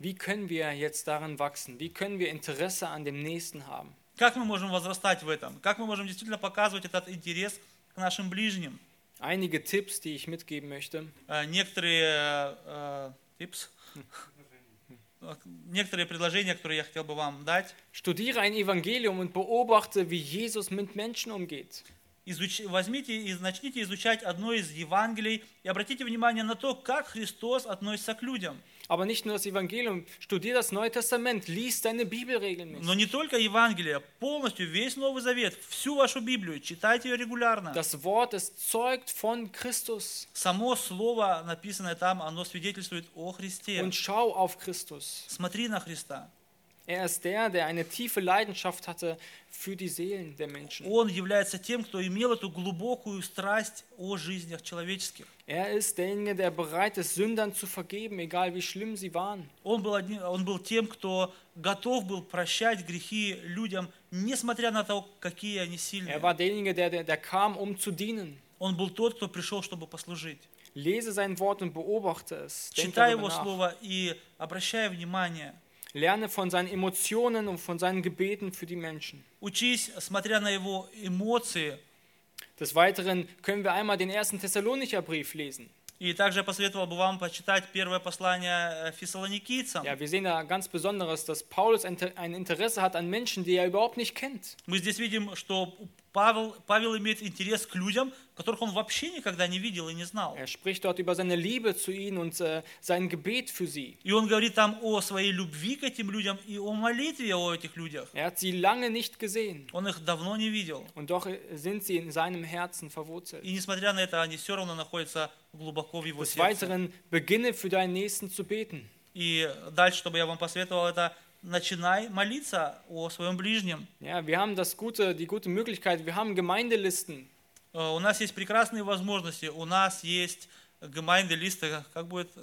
Speaker 1: Wie können wir jetzt darin wachsen? Wie können wir Interesse an dem Nächsten haben?
Speaker 2: Как мы можем возрастать в этом? Как мы можем действительно показывать этот интерес к нашим ближним?
Speaker 1: Einige Tipps, die ich mitgeben möchte.
Speaker 2: Э, Некоторые э, tips, некоторые предложения, которые я хотел бы вам дать.
Speaker 1: Studiere ein Evangelium und beobachte, wie Jesus mit Menschen umgeht.
Speaker 2: Изуч- Возьмите и начните изучать одно из Евангелий и обратите внимание на то, как Христос относится к людям.
Speaker 1: Aber nicht nur das Evangelium, studiere das Neue Testament, lies deine Bibel
Speaker 2: Но
Speaker 1: regelmäßig.
Speaker 2: не только Евангелие, полностью весь Новый Завет, всю вашу Библию, читайте ее регулярно.
Speaker 1: Das Wort, es zeugt von Christus.
Speaker 2: Само слово, написанное там, оно свидетельствует о Христе.
Speaker 1: Und schau auf Christus.
Speaker 2: Смотри на Христа.
Speaker 1: Er ist der, der eine tiefe Leidenschaft hatte für die Seelen der Menschen.
Speaker 2: Он является тем, кто имел эту глубокую страсть о жизнях человеческих.
Speaker 1: Er ist derjenige, der bereit ist, Sündern zu vergeben, egal wie schlimm sie waren.
Speaker 2: Он был, одним- он был тем, кто готов был прощать грехи людям, несмотря на то, какие они
Speaker 1: Er
Speaker 2: сильные.
Speaker 1: war derjenige, der, der, der kam, um zu dienen.
Speaker 2: Он был тот, кто пришел, чтобы послужить.
Speaker 1: Lese sein Wort und beobachte es. Denk
Speaker 2: Читай
Speaker 1: darüber
Speaker 2: его
Speaker 1: nach.
Speaker 2: слово и обращай внимание.
Speaker 1: Lerne von seinen Emotionen und von seinen Gebeten für die Menschen.
Speaker 2: Учись, смотря на его эмоции.
Speaker 1: Des Weiteren können wir einmal den ersten Thessalonicher Brief lesen.
Speaker 2: И также я посоветовал бы вам почитать первое послание э, фессалоникийцам.
Speaker 1: Ja, wir sehen da ganz Besonderes, dass Paulus ein ein Interesse hat an Menschen, die er überhaupt nicht kennt.
Speaker 2: Мы здесь видим, что Павел, Павел имеет интерес к людям, которых он вообще никогда не видел и не знал.
Speaker 1: Er spricht dort über seine Liebe zu ihnen und äh, sein Gebet für sie.
Speaker 2: И он говорит там о своей любви к этим людям и о молитве о этих людях.
Speaker 1: Er hat sie lange nicht gesehen
Speaker 2: Он их давно не видел.
Speaker 1: und doch äh, sind sie in seinem Herzen verwurzelt.
Speaker 2: И несмотря на это, они все равно находятся глубоко в его
Speaker 1: Des
Speaker 2: сердце.
Speaker 1: Weiteren beginne für deinen Nächsten zu beten.
Speaker 2: И дальше, чтобы я вам посоветовал, это начинай молиться о своем ближнем.
Speaker 1: Ja, wir haben das gute, die gute Möglichkeit, wir haben Gemeindelisten.
Speaker 2: Э, У нас есть прекрасные возможности. У нас есть гемайнделисты. Как будет э,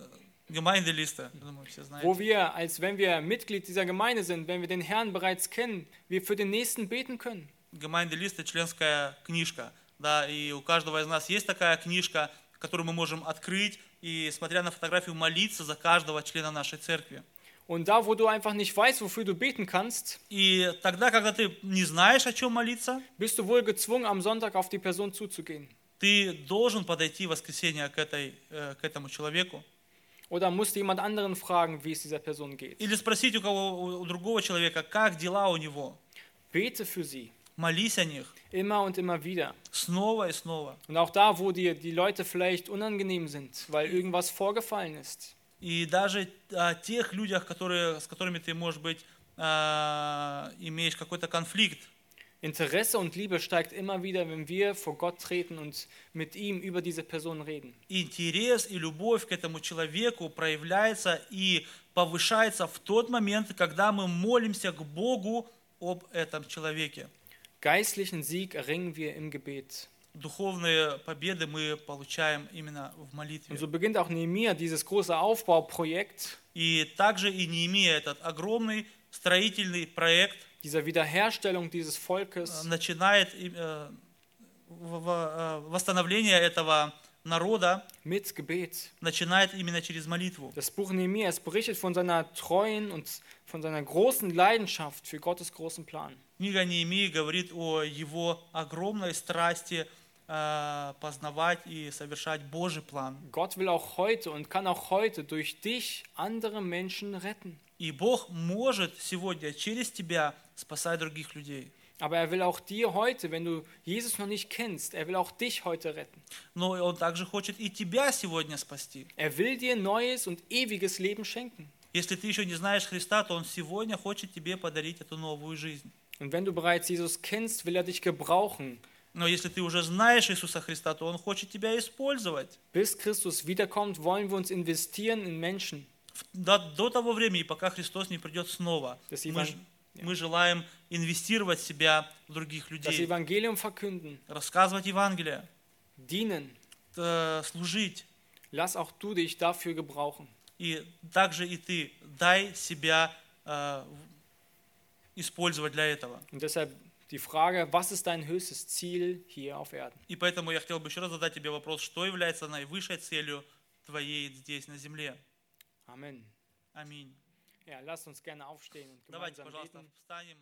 Speaker 2: гемайнделисты? Я думаю, все знаете.
Speaker 1: wo wir, als wenn wir Mitglied dieser Gemeinde sind, wenn wir den Herrn bereits kennen, wir für den Nächsten beten können.
Speaker 2: Гемайнделисты – членская книжка. Да, и у каждого из нас есть такая книжка, которую мы можем открыть и, смотря на фотографию, молиться за каждого члена нашей церкви.
Speaker 1: Und da, wo du einfach nicht weißt, wofür du beten kannst,
Speaker 2: И тогда, когда ты не знаешь, о чем молиться,
Speaker 1: bist du wohl gezwungen, am Sonntag auf die Person zuzugehen.
Speaker 2: ты должен подойти в воскресенье к, этой, э, к этому человеку.
Speaker 1: Oder musst du jemand anderen fragen, wie es dieser Person geht.
Speaker 2: Или спросить у, кого, у другого человека, как дела у него.
Speaker 1: Bete für sie,
Speaker 2: Молись о них
Speaker 1: immer und immer wieder.
Speaker 2: снова и снова.
Speaker 1: Und auch da, wo dir die Leute vielleicht unangenehm sind, weil irgendwas vorgefallen ist.
Speaker 2: И даже о тех людях, которые, с которыми ты, может быть, а, имеешь какой-то конфликт,
Speaker 1: Interesse und Liebe steigt immer wieder, wenn wir vor Gott treten und mit ihm über diese Person reden.
Speaker 2: интерес и любовь к этому человеку проявляется и повышается в тот момент, когда мы молимся к Богу об этом человеке.
Speaker 1: Geistlichen Sieg erringen wir im Gebet.
Speaker 2: Духовные победы мы получаем именно в
Speaker 1: Und
Speaker 2: молитве.
Speaker 1: so beginnt auch Nehemiah dieses große Aufbauprojekt,
Speaker 2: И также и не имея этот огромный строительный проект,
Speaker 1: dieser Wiederherstellung dieses Volkes,
Speaker 2: начинает э, в- э, восстановление этого народа,
Speaker 1: mit Gebet.
Speaker 2: начинает именно через молитву.
Speaker 1: Das Buch Nehemiah, es berichtet von seiner treuen und von seiner großen Leidenschaft für Gottes großen Plan.
Speaker 2: Книга Неемии говорит о его огромной страсти познавать и совершать Божий план.
Speaker 1: Gott will auch heute und kann auch heute durch dich andere Menschen retten.
Speaker 2: И Бог может сегодня через тебя спасать других людей.
Speaker 1: Aber er will auch dir heute, wenn du Jesus noch nicht kennst, er will auch dich heute retten.
Speaker 2: Но Он также хочет и тебя сегодня спасти.
Speaker 1: Er will dir neues und ewiges Leben schenken.
Speaker 2: Если ты еще не знаешь Христа, то Он сегодня хочет тебе подарить эту новую жизнь.
Speaker 1: Und wenn du bereits Jesus kennst, will er dich gebrauchen,
Speaker 2: Но если ты уже знаешь Иисуса Христа, то Он хочет тебя использовать.
Speaker 1: Bis Christus wiederkommt, wollen wir uns investieren in Menschen.
Speaker 2: До, до того времени, пока Христос не придет снова,
Speaker 1: Das
Speaker 2: мы,
Speaker 1: Evangel-
Speaker 2: мы желаем инвестировать себя в других
Speaker 1: Das
Speaker 2: людей,
Speaker 1: Evangelium verkünden,
Speaker 2: рассказывать Евангелие,
Speaker 1: dienen.
Speaker 2: э, служить.
Speaker 1: Lass auch du dich dafür gebrauchen.
Speaker 2: И также и ты дай себя в- использовать для этого.
Speaker 1: Und deshalb die Frage, was ist dein höchstes Ziel hier auf Erden?
Speaker 2: И поэтому я хотел бы еще раз задать тебе вопрос, что является наивысшей целью твоей здесь на земле?
Speaker 1: Amen.
Speaker 2: Аминь.
Speaker 1: Ja, lass uns gerne aufstehen und
Speaker 2: Давайте,
Speaker 1: gemeinsam
Speaker 2: пожалуйста,
Speaker 1: beten.
Speaker 2: встанем.